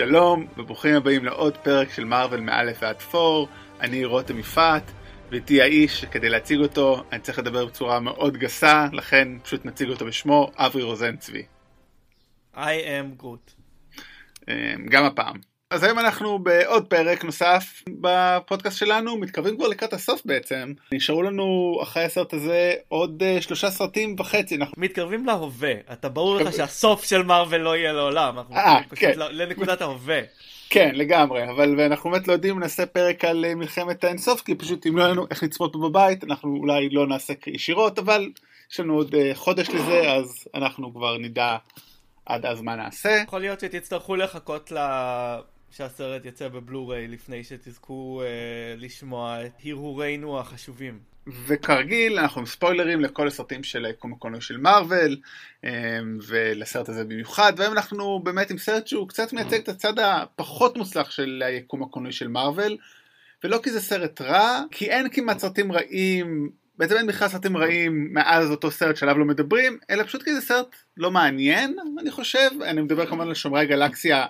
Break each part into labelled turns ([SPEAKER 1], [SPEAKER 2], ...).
[SPEAKER 1] שלום וברוכים הבאים לעוד פרק של מארוול מאלף ועד פור, אני רותם יפעת ואיתי האיש שכדי להציג אותו אני צריך לדבר בצורה מאוד גסה לכן פשוט נציג אותו בשמו אברי רוזן צבי.
[SPEAKER 2] I am good.
[SPEAKER 1] אמ, גם הפעם. אז היום אנחנו בעוד פרק נוסף בפודקאסט שלנו, מתקרבים כבר לקראת הסוף בעצם. נשארו לנו אחרי הסרט הזה עוד uh, שלושה סרטים וחצי. אנחנו...
[SPEAKER 2] מתקרבים להווה, אתה ברור לך שהסוף של מארוול לא יהיה לעולם, אנחנו
[SPEAKER 1] אה,
[SPEAKER 2] מתקרבים
[SPEAKER 1] כן.
[SPEAKER 2] פשוט ל- לנקודת ההווה.
[SPEAKER 1] כן, לגמרי, אבל אנחנו באמת לא יודעים, נעשה פרק על אה, מלחמת האינסוף, כי פשוט אם לא היה לנו איך לצפות בו בבית, אנחנו אולי לא נעשה ישירות, אבל יש לנו עוד אה, חודש לזה, אז אנחנו כבר נדע עד אז מה נעשה.
[SPEAKER 2] יכול להיות שתצטרכו לחכות ל- שהסרט יצא בבלו-ריי לפני שתזכו אה, לשמוע את הרהורינו החשובים.
[SPEAKER 1] וכרגיל אנחנו עם ספוילרים לכל הסרטים של היקום הקולנועי של מארוול אה, ולסרט הזה במיוחד והיום אנחנו באמת עם סרט שהוא קצת מייצג את הצד הפחות מוצלח של היקום הקולנועי של מארוול ולא כי זה סרט רע כי אין כמעט סרטים רעים בעצם אין בכלל סרטים רעים מאז אותו סרט שעליו לא מדברים אלא פשוט כי זה סרט לא מעניין אני חושב אני מדבר כמובן על שומרי הגלקסיה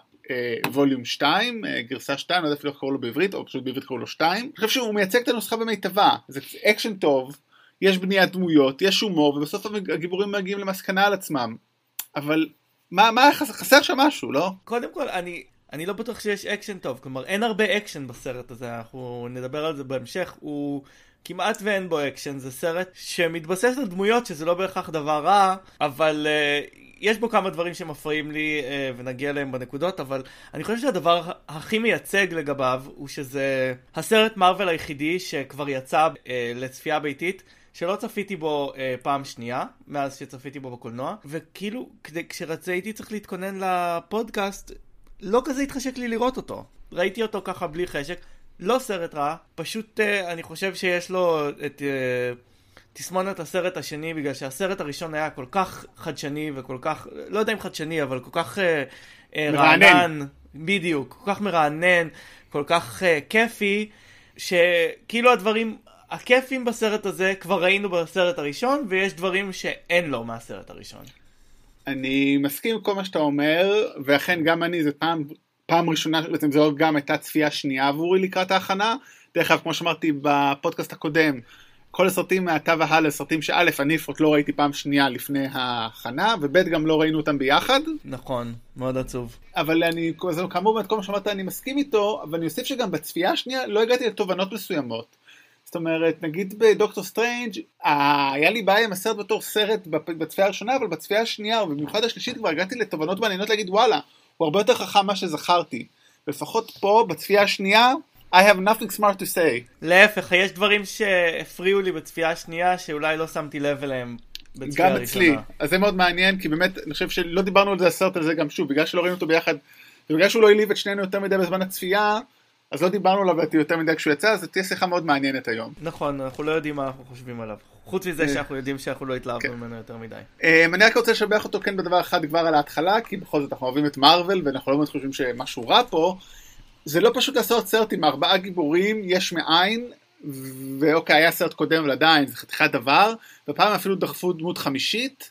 [SPEAKER 1] Volume 2, אה, גרסה 2, לא יודע אפילו איך קראו לו בעברית, או פשוט בעברית קראו לו 2. אני חושב שהוא מייצג את הנוסחה במיטבה, זה אקשן טוב, יש בניית דמויות, יש הומור, ובסוף הגיבורים מגיעים למסקנה על עצמם. אבל מה, מה חסר שם משהו, לא?
[SPEAKER 2] קודם כל, אני, אני לא בטוח שיש אקשן טוב, כלומר אין הרבה אקשן בסרט הזה, אנחנו נדבר על זה בהמשך, הוא כמעט ואין בו אקשן, זה סרט שמתבסס על דמויות שזה לא בהכרח דבר רע, אבל אה, יש בו כמה דברים שמפריעים לי אה, ונגיע אליהם בנקודות, אבל אני חושב שהדבר הכי מייצג לגביו הוא שזה הסרט מארוול היחידי שכבר יצא אה, לצפייה ביתית. שלא צפיתי בו אה, פעם שנייה, מאז שצפיתי בו בקולנוע, וכאילו, כדי, כשרציתי צריך להתכונן לפודקאסט, לא כזה התחשק לי לראות אותו. ראיתי אותו ככה בלי חשק, לא סרט רע, פשוט אה, אני חושב שיש לו את אה, תסמונת הסרט השני, בגלל שהסרט הראשון היה כל כך חדשני וכל כך, לא יודע אם חדשני, אבל כל כך אה,
[SPEAKER 1] מרענן.
[SPEAKER 2] רענן, בדיוק, כל כך מרענן, כל כך אה, כיפי, שכאילו הדברים הכיפים בסרט הזה כבר ראינו בסרט הראשון, ויש דברים שאין לו מהסרט הראשון.
[SPEAKER 1] אני מסכים עם כל מה שאתה אומר, ואכן גם אני, זה פעם, פעם ראשונה, בעצם זו גם הייתה צפייה שנייה עבורי לקראת ההכנה. דרך אגב, כמו שאמרתי בפודקאסט הקודם, כל הסרטים מעתה והלאה, סרטים שא', אני לפחות לא ראיתי פעם שנייה לפני ההכנה, וב', גם לא ראינו אותם ביחד.
[SPEAKER 2] נכון, מאוד עצוב.
[SPEAKER 1] אבל אני, כאמור, כל מה שאמרת אני מסכים איתו, אבל אני אוסיף שגם בצפייה השנייה לא הגעתי לתובנות מסוימות. זאת אומרת, נגיד בדוקטור סטרנג', היה לי בעיה עם הסרט בתור סרט בצפייה הראשונה, אבל בצפייה השנייה, ובמיוחד השלישית כבר הגעתי לתובנות מעניינות להגיד וואלה, הוא הרבה יותר חכם ממה שזכרתי. לפחות פה, בצפייה השנייה, I have nothing smart to say.
[SPEAKER 2] להפך, יש דברים שהפריעו לי בצפייה השנייה, שאולי לא שמתי לב אליהם בצפייה
[SPEAKER 1] גם
[SPEAKER 2] הראשונה.
[SPEAKER 1] אצלי. אז זה מאוד מעניין, כי באמת, אני חושב שלא דיברנו על זה הסרט הזה גם שוב, בגלל שלא ראינו אותו ביחד, ובגלל שהוא לא העליב את שנינו יותר מדי בזמן הצפייה, אז לא דיברנו עליו יותר מדי כשהוא יצא, אז תהיה שיחה מאוד מעניינת היום.
[SPEAKER 2] נכון, אנחנו לא יודעים מה אנחנו חושבים עליו. חוץ מזה
[SPEAKER 1] אה.
[SPEAKER 2] שאנחנו יודעים שאנחנו לא
[SPEAKER 1] כן.
[SPEAKER 2] התלהבנו ממנו יותר מדי.
[SPEAKER 1] Um, אני רק רוצה לשבח אותו כן בדבר אחד כבר על ההתחלה, כי בכל זאת אנחנו אוהבים את מארוול ואנחנו לא באמת חושבים שמשהו רע פה. זה לא פשוט לעשות סרט עם ארבעה גיבורים יש מאין, ואוקיי היה סרט קודם אבל עדיין זה חתיכת דבר, ופעם אפילו דחפו דמות חמישית,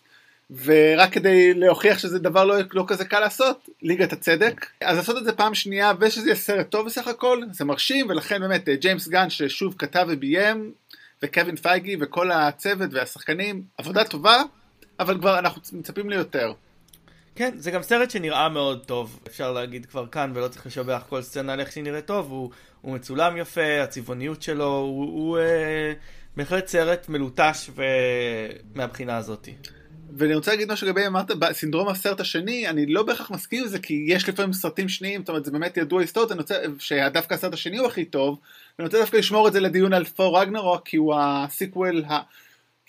[SPEAKER 1] ורק כדי להוכיח שזה דבר לא, לא כזה קל לעשות, ליגת הצדק. אז לעשות את זה פעם שנייה ושזה יהיה סרט טוב בסך הכל, זה מרשים, ולכן באמת אה, ג'יימס גן ששוב כתב וביים, וקווין פייגי וכל הצוות והשחקנים, עבודה טובה, אבל כבר אנחנו מצפים ליותר.
[SPEAKER 2] כן, זה גם סרט שנראה מאוד טוב, אפשר להגיד כבר כאן, ולא צריך לשבח כל סצנה על איך שהיא נראית טוב, הוא, הוא מצולם יפה, הצבעוניות שלו, הוא, הוא אה, בהחלט סרט מלוטש ו... מהבחינה הזאת.
[SPEAKER 1] ואני רוצה להגיד משהו לגבי אמרת בסינדרום הסרט השני, אני לא בהכרח מסכים עם זה כי יש לפעמים סרטים שניים, זאת אומרת זה באמת ידוע היסטורית, אני רוצה שדווקא הסרט השני הוא הכי טוב, ואני רוצה דווקא לשמור את זה לדיון על ת'ור רגנרוק כי הוא ה sequel, ה...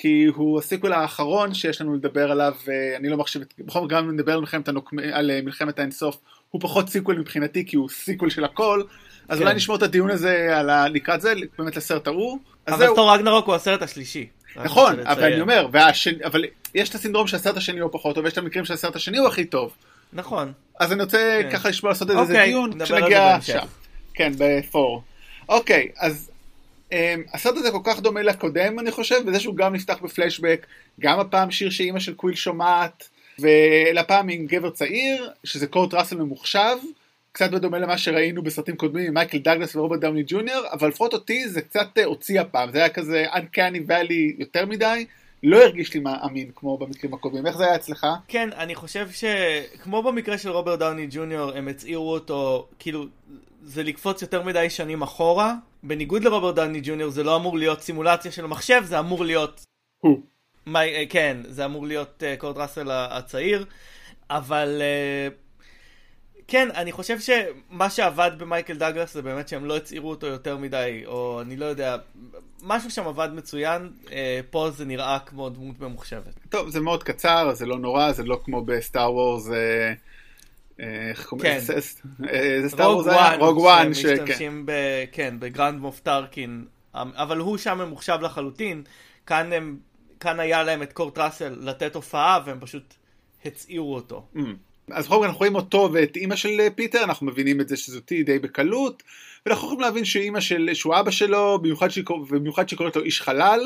[SPEAKER 1] כי הוא ה sequel האחרון שיש לנו לדבר עליו, ואני לא מחשיב, בכל זאת גם נדבר על מלחמת, הנוק... על אה, מלחמת האינסוף, הוא פחות sequel מבחינתי כי הוא sequel של הכל, אז
[SPEAKER 2] כן.
[SPEAKER 1] אולי נשמור את הדיון הזה על ה... לקראת זה, באמת לסרט ההוא.
[SPEAKER 2] אבל
[SPEAKER 1] זהו.
[SPEAKER 2] ת'ור רגנרוק הוא הסרט השלישי.
[SPEAKER 1] נכון,
[SPEAKER 2] אני
[SPEAKER 1] אבל אני
[SPEAKER 2] לציין.
[SPEAKER 1] אומר, והשני, אבל יש את הסינדרום שהסרט השני הוא פחות טוב, ויש את המקרים שהסרט השני הוא הכי טוב.
[SPEAKER 2] נכון.
[SPEAKER 1] אז אני רוצה
[SPEAKER 2] כן.
[SPEAKER 1] ככה לשמוע לעשות איזה
[SPEAKER 2] אוקיי,
[SPEAKER 1] דיון כשנגיע. שם. כן, בת'ור. אוקיי, אז הסרט הזה כל כך דומה לקודם, אני חושב, בזה שהוא גם נפתח בפלשבק, גם הפעם שיר שאימא של קוויל שומעת, ולפעם עם גבר צעיר, שזה קורט ראסל ממוחשב, קצת בדומה למה שראינו בסרטים קודמים עם מייקל דאגלס ורוברט דאוני ג'וניור, אבל לפחות אותי זה קצת אה, הוציא הפעם, זה היה כזה Uncanny Valley יותר מדי, לא הרגיש לי מאמין כמו במקרים הקודמים. איך זה היה אצלך?
[SPEAKER 2] כן, אני חושב שכמו במקרה של רוברט דאוני ג'וניור, הם הצהירו אותו, כאילו, זה לקפוץ יותר מדי שנים אחורה. בניגוד לרוברט דאוני ג'וניור, זה לא אמור להיות סימולציה של המחשב, זה אמור להיות...
[SPEAKER 1] הוא.
[SPEAKER 2] מי, כן, זה אמור להיות אה, קורט ראסל הצעיר, אבל... אה, כן, אני חושב שמה שעבד במייקל דאגלס זה באמת שהם לא הצעירו אותו יותר מדי, או אני לא יודע, משהו שם עבד מצוין, אה, פה זה נראה כמו דמות ממוחשבת.
[SPEAKER 1] טוב, זה מאוד קצר, זה לא נורא, זה לא כמו בסטאר וורס, אה, אה, איך קוראים
[SPEAKER 2] כן.
[SPEAKER 1] לזה? אה, סטאר וורס היה? רוג וואן, ש- כן.
[SPEAKER 2] שמשתמשים ב... כן, ב Grand Moff טרקין, אבל הוא שם ממוחשב לחלוטין, כאן הם, כאן היה להם את קורט ראסל לתת הופעה, והם פשוט הצעירו אותו.
[SPEAKER 1] אממ. אז בכל זאת אנחנו רואים אותו ואת אימא של אה, פיטר, אנחנו מבינים את זה שזאתי די בקלות, ואנחנו יכולים להבין שאימא של, שהוא אבא שלו, במיוחד שהיא, קור- ובמיוחד שהיא קוראת לו איש חלל,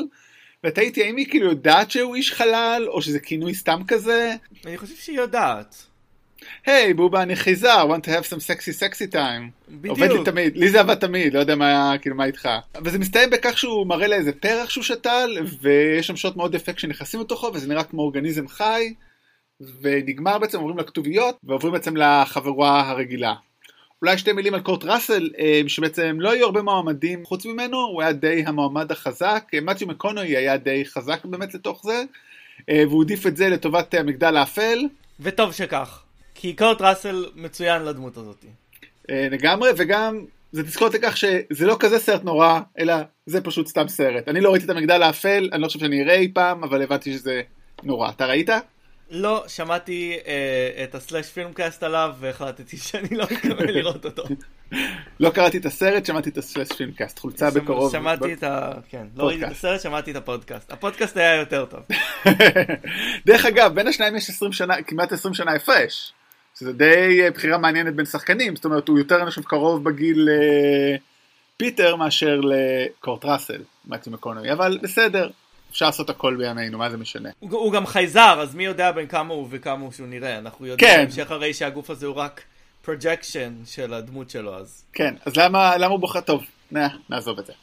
[SPEAKER 1] ותהיתי האם היא כאילו יודעת שהוא איש חלל, או שזה כינוי סתם כזה,
[SPEAKER 2] אני חושב שהיא יודעת.
[SPEAKER 1] היי בובה אני חיזר, want to have some sexy sexy time.
[SPEAKER 2] בדיוק.
[SPEAKER 1] עובד לי תמיד, לי זה עבד תמיד, לא יודע מה, כאילו, מה איתך. וזה מסתיים בכך שהוא מראה לה איזה פרח שהוא שתל, ויש שם שוט מאוד יפה כשנכנסים לתוכו, וזה נראה כמו אורגניזם חי, ונגמר בעצם, עוברים לכתוביות, ועוברים בעצם לחבורה הרגילה. אולי שתי מילים על קורט ראסל, אה, שבעצם לא היו הרבה מועמדים חוץ ממנו, הוא היה די המועמד החזק, אה, מתיו מקונוי היה די חזק באמת לתוך זה, אה, והוא העדיף את זה לטובת המגדל האפל.
[SPEAKER 2] וטוב שכך. כי קורט ראסל מצוין לדמות הזאת.
[SPEAKER 1] אה, לגמרי, וגם זה תזכורת לכך שזה לא כזה סרט נורא, אלא זה פשוט סתם סרט. אני לא ראיתי את המגדל האפל, אני לא חושב שאני אראה אי פעם, אבל הבנתי שזה נורא. אתה ראית?
[SPEAKER 2] לא, שמעתי אה, את הסלאש פילמקאסט עליו, והחלטתי שאני לא מתכוון לראות אותו.
[SPEAKER 1] לא קראתי את הסרט, שמעתי את הסלאש פילמקאסט, חולצה בקרוב.
[SPEAKER 2] שמעתי את ה... כן, לא ראיתי את הסרט, שמעתי את הפודקאסט. הפודקאסט היה יותר טוב.
[SPEAKER 1] דרך אגב, בין השניים יש 20 שנה, כמעט 20 שנה הפרש. שזה די אה, בחירה מעניינת בין שחקנים, זאת אומרת הוא יותר אני חושב קרוב בגיל אה, פיטר מאשר לקורט ראסל, מתיו מקונוי, אבל בסדר, אפשר לעשות הכל בימינו, מה זה משנה.
[SPEAKER 2] הוא, הוא גם חייזר, אז מי יודע בין כמה הוא וכמה הוא שהוא נראה. אנחנו יודעים
[SPEAKER 1] כן.
[SPEAKER 2] בהמשך הרי שהגוף הזה הוא רק projection של הדמות שלו, אז...
[SPEAKER 1] כן, אז למה, למה הוא בוחר, טוב, נה, נעזוב את זה.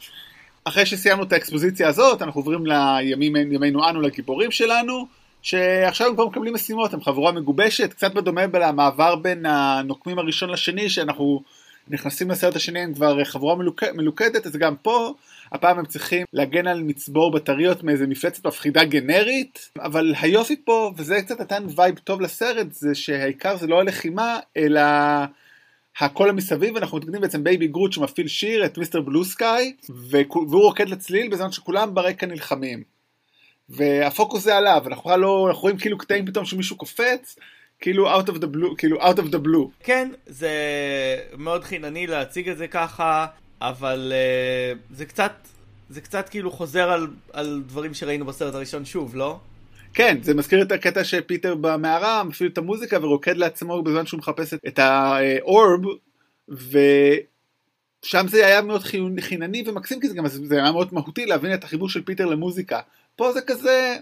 [SPEAKER 1] אחרי שסיימנו את האקספוזיציה הזאת, אנחנו עוברים לימים ימינו אנו, לגיבורים שלנו, שעכשיו הם כבר מקבלים משימות, הם חבורה מגובשת, קצת בדומה למעבר בין הנוקמים הראשון לשני, שאנחנו נכנסים לסרט השני, הם כבר חבורה מלוכ... מלוכדת, אז גם פה, הפעם הם צריכים להגן על מצבור בטריות מאיזה מפלצת מפחידה גנרית, אבל היופי פה, וזה קצת נתן וייב טוב לסרט, זה שהעיקר זה לא הלחימה, אלא הכל המסביב, אנחנו מתמקדים בעצם בבייבי גרוט שמפעיל שיר, את Mr. Blue Sky, והוא רוקד לצליל בזמן שכולם ברקע נלחמים. והפוקוס זה עליו, אנחנו בכלל לא, אנחנו רואים כאילו קטעים פתאום שמישהו קופץ, כאילו out of the blue, כאילו out of the blue.
[SPEAKER 2] כן, זה מאוד חינני להציג את זה ככה, אבל uh, זה קצת, זה קצת כאילו חוזר על, על דברים שראינו בסרט הראשון שוב, לא?
[SPEAKER 1] כן, זה מזכיר את הקטע שפיטר במערה מפעיל את המוזיקה ורוקד לעצמו בזמן שהוא מחפש את ה orb, ושם זה היה מאוד חינני ומקסים, כי זה גם זה היה מאוד מהותי להבין את החיבור של פיטר למוזיקה. פה זה כזה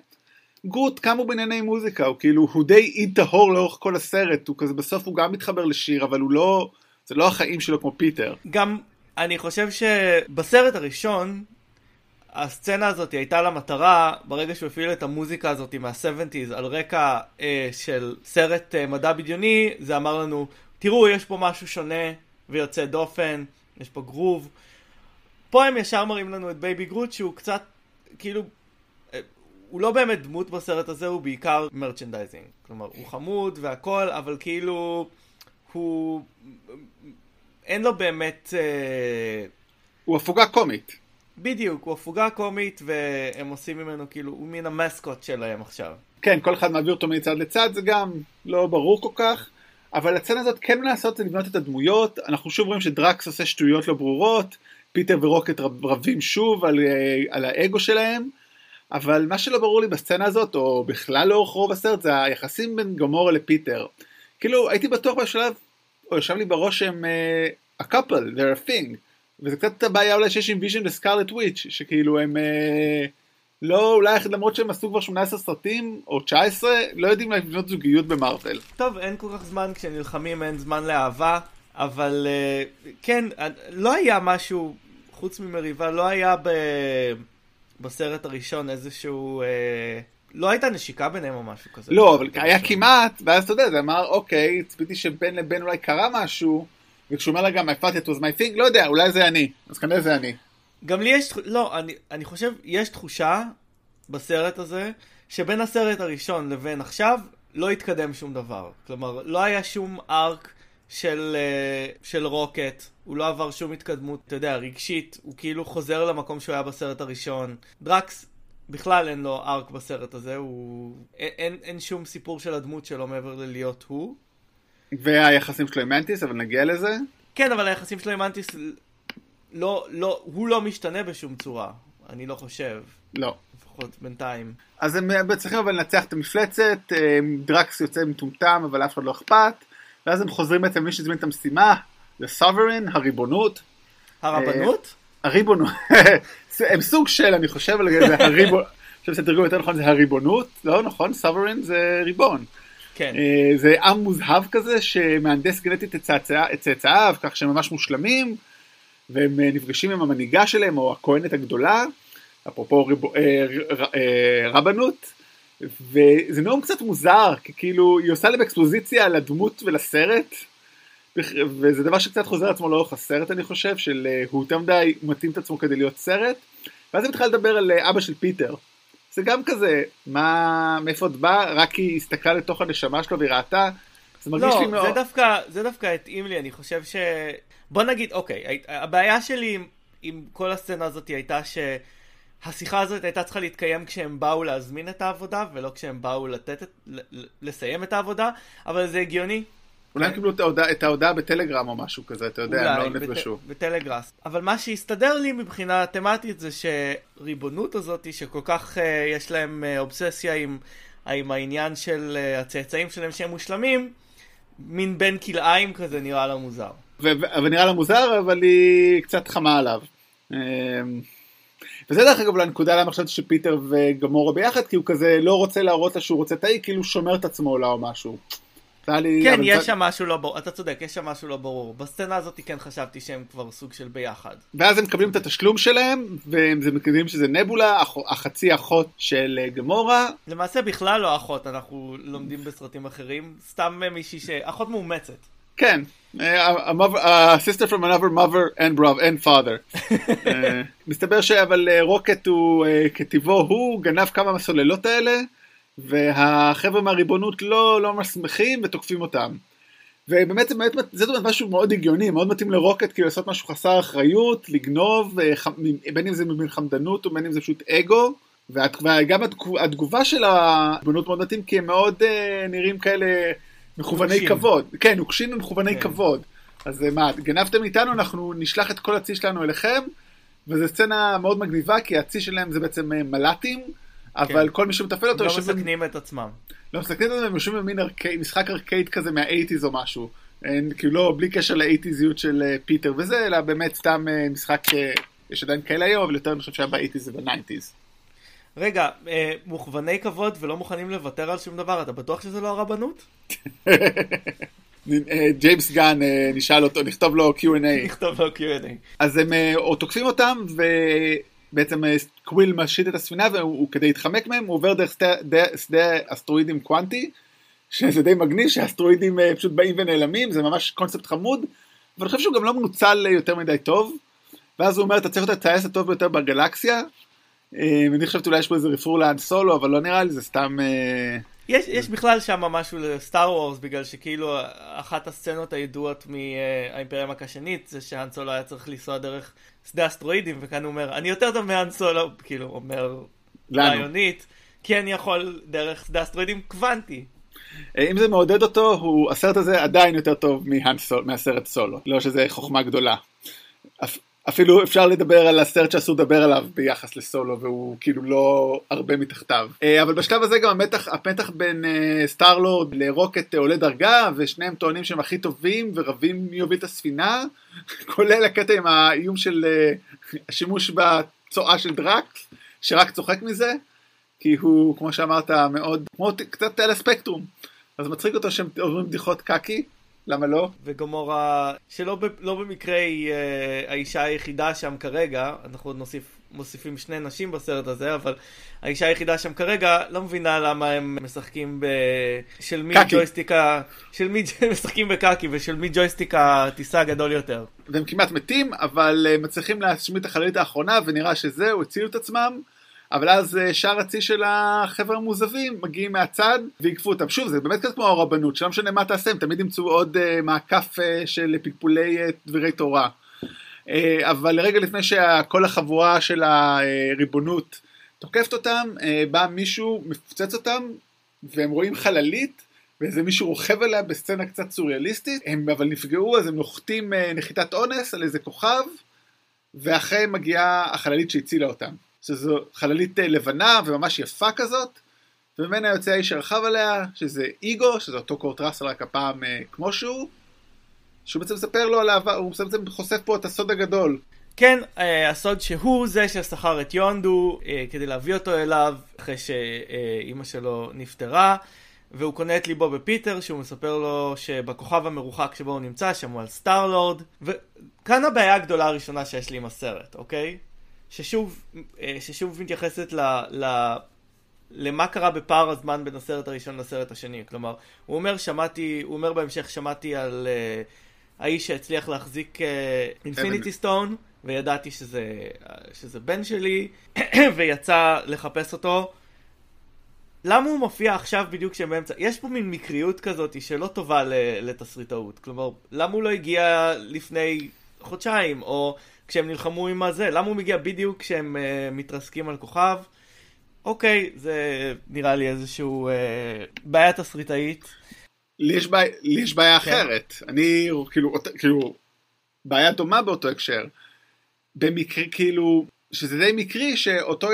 [SPEAKER 1] גרוט, כמה הוא בענייני מוזיקה, הוא כאילו, הוא די אי טהור לאורך כל הסרט, הוא כזה בסוף הוא גם מתחבר לשיר, אבל הוא לא, זה לא החיים שלו כמו פיטר.
[SPEAKER 2] גם, אני חושב שבסרט הראשון, הסצנה הזאת הייתה לה מטרה, ברגע שהוא הפעיל את המוזיקה הזאת מה-70's על רקע אה, של סרט אה, מדע בדיוני, זה אמר לנו, תראו, יש פה משהו שונה ויוצא דופן, יש פה גרוב. פה הם ישר מראים לנו את בייבי גרוט שהוא קצת, כאילו, הוא לא באמת דמות בסרט הזה, הוא בעיקר merchandising. כלומר, הוא חמוד והכל, אבל כאילו, הוא... אין לו באמת... אה...
[SPEAKER 1] הוא הפוגה קומית.
[SPEAKER 2] בדיוק, הוא הפוגה קומית, והם עושים ממנו כאילו, הוא מין ה mascot שלהם עכשיו.
[SPEAKER 1] כן, כל אחד מעביר אותו מצד לצד, זה גם לא ברור כל כך. אבל הסצנה הזאת כן זה לבנות את הדמויות, אנחנו שוב רואים שדרקס עושה שטויות לא ברורות, פיטר ורוקט רבים שוב על, על האגו שלהם, אבל מה שלא ברור לי בסצנה הזאת, או בכלל לאורך רוב הסרט, זה היחסים בין גמורה לפיטר. כאילו, הייתי בטוח בשלב, או ישב לי בראש שהם uh, a couple, they're a thing. וזה קצת הבעיה אולי שיש עם ויז'ן וסקארלט וויץ', שכאילו הם uh, לא, אולי למרות שהם עשו כבר 18 סרטים, או 19, לא יודעים לבנות זוגיות במרוויל.
[SPEAKER 2] טוב, אין כל כך זמן, כשנלחמים אין זמן לאהבה. אבל אה, כן, לא היה משהו, חוץ ממריבה, לא היה ב... בסרט הראשון איזשהו... אה, לא הייתה נשיקה ביניהם או משהו כזה.
[SPEAKER 1] לא, אבל היה כמעט, ואז אתה יודע, זה אמר, אוקיי, צפיתי שבין לבין אולי קרה משהו, וכשהוא אומר לה גם, I thought it was my thing, לא יודע, אולי זה אני, אז כנראה זה אני.
[SPEAKER 2] גם לי יש, לא, אני, אני חושב, יש תחושה בסרט הזה, שבין הסרט הראשון לבין עכשיו, לא התקדם שום דבר. כלומר, לא היה שום ארק של, אה, של רוקט, הוא לא עבר שום התקדמות, אתה יודע, רגשית, הוא כאילו חוזר למקום שהוא היה בסרט הראשון. דרקס, בכלל אין לו ארק בסרט הזה, הוא... אין, אין, אין שום סיפור של הדמות שלו מעבר ללהיות הוא.
[SPEAKER 1] והיחסים שלו עם מנטיס, אבל נגיע לזה.
[SPEAKER 2] כן, אבל היחסים שלו עם מנטיס, לא, לא, הוא לא משתנה בשום צורה, אני לא חושב.
[SPEAKER 1] לא.
[SPEAKER 2] לפחות בינתיים.
[SPEAKER 1] אז הם צריכים אבל לנצח את המפלצת, אה, דרקס יוצא מטומטם, אבל אף אחד לא אכפת, ואז הם חוזרים בעצם למי שהזמין את המשימה, לסוברן, הריבונות.
[SPEAKER 2] הרבנות?
[SPEAKER 1] אה, הריבונות. הם סוג של, אני חושב זה, הריבונות. אני חושב שהתרגום יותר נכון זה הריבונות, לא נכון, סוברן זה ריבון.
[SPEAKER 2] כן.
[SPEAKER 1] אה, זה עם מוזהב כזה שמהנדס גנטית את צאצאיו, כך שהם ממש מושלמים, והם נפגשים עם המנהיגה שלהם, או הכהנת הגדולה, אפרופו ריב... אה, אה, רבנות, וזה נאום קצת מוזר, כי כאילו היא עושה להם אקספוזיציה על הדמות ולסרט, וזה דבר שקצת חוזר עצמו לאורך הסרט אני חושב, של אה, הוא יותר מדי מתאים את עצמו כדי להיות סרט, ואז היא מתחילה לדבר על אבא של פיטר. זה גם כזה, מה, מאיפה את באה? רק היא הסתכלה לתוך הנשמה שלו והיא ראתה.
[SPEAKER 2] זה מרגיש לא, לי מאוד... לא, זה דווקא, זה דווקא התאים לי, אני חושב ש... בוא נגיד, אוקיי, הבעיה שלי עם, עם כל הסצנה הזאת הייתה ש... השיחה הזאת הייתה צריכה להתקיים כשהם באו להזמין את העבודה, ולא כשהם באו לתת לסיים את העבודה, אבל זה הגיוני.
[SPEAKER 1] אולי הם קיבלו את ההודעה, את ההודעה בטלגרם או משהו כזה, אתה יודע, הם לא נפגשו.
[SPEAKER 2] אולי, בטלגרס. אבל מה שהסתדר לי מבחינה תמטית זה שריבונות הזאת, שכל כך uh, יש להם uh, אובססיה עם, עם העניין של uh, הצאצאים שלהם שהם מושלמים, מין בין כלאיים כזה נראה לה מוזר.
[SPEAKER 1] ונראה לה מוזר, אבל היא קצת חמה עליו. וזה דרך אגב לנקודה למה חשבתי שפיטר וגמורה ביחד, כי הוא כזה לא רוצה להראות לה שהוא רוצה את האי, כאילו שומר את עצמו לה או משהו.
[SPEAKER 2] לי, כן, יש שם משהו לא ברור, אתה צודק, יש שם משהו לא ברור. בסצנה הזאת כן חשבתי שהם כבר סוג של ביחד.
[SPEAKER 1] ואז הם מקבלים את התשלום שלהם, והם מקבלים שזה נבולה, החצי אחות של אה, גמורה.
[SPEAKER 2] למעשה בכלל לא אחות, אנחנו לומדים בסרטים אחרים, סתם מישהי ש... אחות מאומצת.
[SPEAKER 1] כן, a sister from another mother and brother and father. אה, מסתבר שאבל אה, רוקט הוא אה, כטיבו הוא גנב כמה מהסוללות האלה והחבר'ה מהריבונות לא לא מסמכים ותוקפים אותם. ובאמת זה באמת זה באמת משהו מאוד הגיוני מאוד מתאים לרוקט כאילו לעשות משהו חסר אחריות לגנוב בין אם זה מבין חמדנות ובין אם זה פשוט אגו. וגם התגובה של הריבונות מאוד מתאים כי הם מאוד נראים כאלה מכווני כבוד, כן, נוקשים ומכווני כן. כבוד. אז אה, מה, גנבתם איתנו, אנחנו נשלח את כל הצי שלנו אליכם, וזו סצנה מאוד מגניבה, כי הצי שלהם זה בעצם אה, מל"טים, אבל כן. כל מי שמתפעל אותו...
[SPEAKER 2] לא מסכנים במ... את עצמם.
[SPEAKER 1] לא מסכנים את עצמם, הם יושבים במין ארקי... משחק ארקייד כזה מה-80's או משהו. אין, כאילו לא, בלי קשר ל-80'סיות של uh, פיטר וזה, אלא באמת סתם משחק, uh, יש עדיין כאלה היום, אבל יותר אני חושב שהיה ב-80's וב-90's.
[SPEAKER 2] רגע, אה, מוכווני כבוד ולא מוכנים לוותר על שום דבר, אתה בטוח שזה לא הרבנות?
[SPEAKER 1] אה, ג'יימס גן, אה, נשאל אותו, נכתוב לו Q&A.
[SPEAKER 2] נכתוב לו Q&A.
[SPEAKER 1] אז הם או תוקפים אותם, ובעצם קוויל משיט את הספינה, וכדי להתחמק מהם, הוא עובר דרך שדה אסטרואידים קוונטי, שזה די מגניב שהאסטרואידים פשוט באים ונעלמים, זה ממש קונספט חמוד, אבל אני חושב שהוא גם לא מנוצל יותר מדי טוב. ואז הוא אומר, אתה צריך להיות הטייס הטוב ביותר בגלקסיה, אה, אני חושבת אולי יש פה איזה רפרור להאן סולו, אבל לא נראה לי, זה סתם... אה,
[SPEAKER 2] יש, יש בכלל שם משהו לסטאר וורס, בגלל שכאילו אחת הסצנות הידועות מהאימפריה מכה שנית זה שהאן סולו היה צריך לנסוע דרך שדה אסטרואידים, וכאן הוא אומר, אני יותר טוב מהאן סולו, כאילו, אומר רעיונית, כי אני יכול דרך שדה אסטרואידים קוונטי.
[SPEAKER 1] אה, אם זה מעודד אותו, הוא, הסרט הזה עדיין יותר טוב מהסרט סולו, לא שזה חוכמה גדולה. אפילו אפשר לדבר על הסרט שאסור לדבר עליו ביחס לסולו והוא כאילו לא הרבה מתחתיו. אה, אבל בשלב הזה גם המתח, המתח בין אה, סטארלורד לרוקט עולה דרגה ושניהם טוענים שהם הכי טובים ורבים מי יוביל את הספינה כולל הקטע עם האיום של אה, השימוש בצואה של דראקס שרק צוחק מזה כי הוא כמו שאמרת מאוד כמו קצת על הספקטרום אז מצחיק אותו שהם אומרים בדיחות קקי למה לא?
[SPEAKER 2] וגומורה, שלא ב, לא במקרה היא uh, האישה היחידה שם כרגע, אנחנו עוד נוסיף, מוסיפים שני נשים בסרט הזה, אבל האישה היחידה שם כרגע לא מבינה למה הם משחקים ב... של מי
[SPEAKER 1] קקי.
[SPEAKER 2] ג'ויסטיק ה... של מי משחקים בקקי ושל מי ג'ויסטיק הטיסה הגדול יותר.
[SPEAKER 1] והם כמעט מתים, אבל אה, מצליחים להשמיד את החללית האחרונה, ונראה שזהו, הצילו את עצמם. אבל אז אה, שאר הצי של החבר'ה המעוזבים מגיעים מהצד ועיקפו אותם. שוב, זה באמת כזה כמו הרבנות, שלא משנה מה תעשה, הם תמיד ימצאו עוד uh, מעקף uh, של פלפולי דברי תורה. אבל רגע לפני שכל החבורה של הריבונות תוקפת אותם, בא מישהו, מפוצץ אותם, והם רואים חללית, ואיזה מישהו רוכב עליה בסצנה קצת סוריאליסטית, הם אבל נפגעו, אז הם נוחתים נחיתת אונס על איזה כוכב, ואחרי מגיעה החללית שהצילה אותם. שזו חללית אה, לבנה וממש יפה כזאת, וממנה יוצא האיש שרכב עליה, שזה איגו, שזה אותו קורט ראסל רק הפעם אה, כמו שהוא, שהוא בעצם מספר לו על העבר, הוא בעצם חושף פה את הסוד הגדול.
[SPEAKER 2] כן, אה, הסוד שהוא זה ששכר את יונדו כדי להביא אותו אליו אחרי שאימא שלו נפטרה. והוא קונה את ליבו בפיטר, שהוא מספר לו שבכוכב המרוחק שבו הוא נמצא, שם הוא על סטארלורד. וכאן הבעיה הגדולה הראשונה שיש לי עם הסרט, אוקיי? ששוב, אה, ששוב מתייחסת ל, ל, למה קרה בפער הזמן בין הסרט הראשון לסרט השני. כלומר, הוא אומר, שמעתי, הוא אומר בהמשך, שמעתי על uh, האיש שהצליח להחזיק אינפיניטי uh, סטון, וידעתי שזה, שזה בן שלי, ויצא לחפש אותו. למה הוא מופיע עכשיו בדיוק כשהם באמצע? יש פה מין מקריות כזאת שלא טובה לתסריטאות. כלומר, למה הוא לא הגיע לפני חודשיים, או כשהם נלחמו עם הזה? למה הוא מגיע בדיוק כשהם uh, מתרסקים על כוכב? אוקיי, זה נראה לי איזשהו uh, בעיה תסריטאית.
[SPEAKER 1] לי יש, בעיה, לי יש בעיה כן. אחרת. אני, כאילו, כאילו, בעיה דומה באותו הקשר. במקרה, כאילו, שזה די מקרי שאותו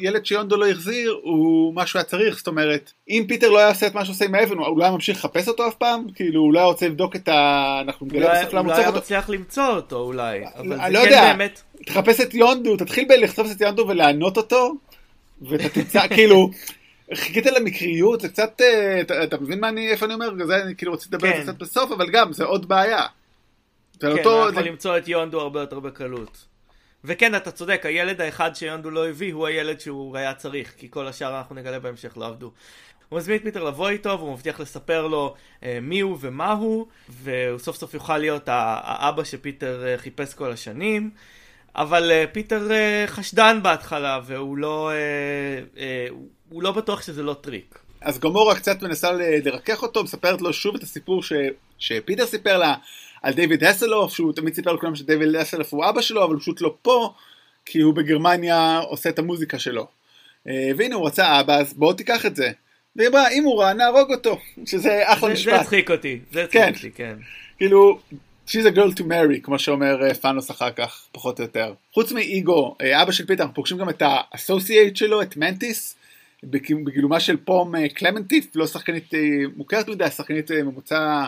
[SPEAKER 1] ילד שיונדו לא החזיר הוא מה שהוא היה צריך זאת אומרת אם פיטר לא היה עושה את מה שעושה עם האבן הוא לא היה ממשיך לחפש אותו אף פעם כאילו הוא לא היה רוצה לבדוק את ה... אנחנו
[SPEAKER 2] נגלה בסוף למה הוא צריך אותו. אולי היה מצליח למצוא אותו אולי אבל זה
[SPEAKER 1] לא
[SPEAKER 2] כן
[SPEAKER 1] יודע,
[SPEAKER 2] באמת.
[SPEAKER 1] תחפש את יונדו תתחיל בלחפש את יונדו ולענות אותו ואתה תמצא כאילו חיכית למקריות זה קצת אה, אתה, אתה מבין מה אני איפה אני אומר זה אני כאילו רוצה לדבר על כן. זה קצת בסוף אבל גם זה עוד בעיה.
[SPEAKER 2] כן, אותו, יכול זה... למצוא את יונדו הרבה יותר בקלות. וכן, אתה צודק, הילד האחד שיונדו לא הביא הוא הילד שהוא היה צריך, כי כל השאר אנחנו נגלה בהמשך לא עבדו. הוא מזמין את פיטר לבוא איתו, והוא מבטיח לספר לו אה, מי הוא ומה הוא, והוא סוף סוף יוכל להיות האבא שפיטר אה, חיפש כל השנים. אבל אה, פיטר אה, חשדן בהתחלה, והוא לא, אה, אה, הוא לא בטוח שזה לא טריק.
[SPEAKER 1] אז גומורה קצת מנסה לרכך אותו, מספרת לו שוב את הסיפור ש... שפיטר סיפר לה. על דיוויד האסלהוף, שהוא תמיד סיפר לכולם שדיוויד האסלהוף הוא אבא שלו, אבל הוא פשוט לא פה, כי הוא בגרמניה עושה את המוזיקה שלו. אה, והנה הוא רצה אבא, אז בוא תיקח את זה. והיא אמרה, אם הוא רע, נהרוג אותו, שזה אחלה משפט.
[SPEAKER 2] זה הצחיק אותי, זה הצחיק כן. אותי, כן.
[SPEAKER 1] כאילו, she's a girl to marry, כמו שאומר אה, תאנוס אחר כך, פחות או יותר. חוץ מאיגו, אה, אבא של פיטר, אנחנו פוגשים גם את ה associate שלו, את מנטיס, בגילומה של פום קלמנטיף, לא שחקנית מוכרת מדי, שחקנית ממוצע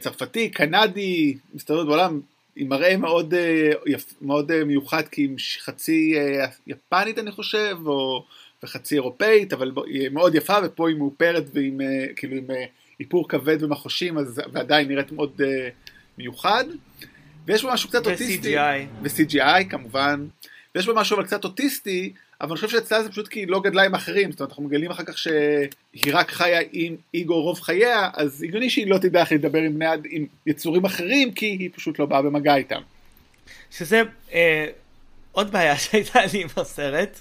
[SPEAKER 1] צרפתי, קנדי, מסתובבת בעולם עם מראה מאוד, אה, מאוד אה, מיוחד כי עם חצי אה, יפנית אני חושב, או וחצי אירופאית, אבל היא מאוד יפה ופה היא מאופרת ועם כאילו עם איפור כבד ומחושים, אז ועדיין נראית מאוד מיוחד. ויש בו משהו קצת אוטיסטי. ו-CGI. ו-CGI כמובן. ויש בו משהו אבל קצת אוטיסטי, אבל אני חושב שאצלה זה פשוט כי היא לא גדלה עם אחרים, זאת אומרת אנחנו מגלים אחר כך שהיא רק חיה עם איגו רוב חייה, אז הגיוני שהיא לא תדע איך לדבר עם, בני, עם יצורים אחרים, כי היא פשוט לא באה במגע איתם.
[SPEAKER 2] שזה אה, עוד בעיה שהייתה לי עם הסרט,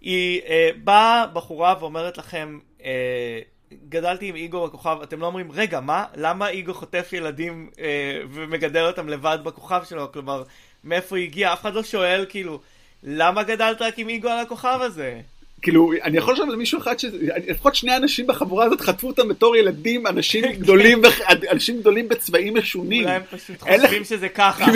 [SPEAKER 2] היא אה, באה בחורה ואומרת לכם, אה, גדלתי עם איגו בכוכב, אתם לא אומרים, רגע, מה? למה איגו חוטף ילדים אה, ומגדל אותם לבד בכוכב שלו? כלומר, מאיפה היא הגיעה? אף אחד לא שואל, כאילו... למה גדלת רק עם איגו על הכוכב הזה?
[SPEAKER 1] כאילו, אני יכול לחשוב על מישהו אחד ש... לפחות שני אנשים בחבורה הזאת חטפו אותם בתור ילדים, אנשים גדולים, אנשים גדולים בצבעים משונים.
[SPEAKER 2] אולי הם פשוט חושבים שזה ככה.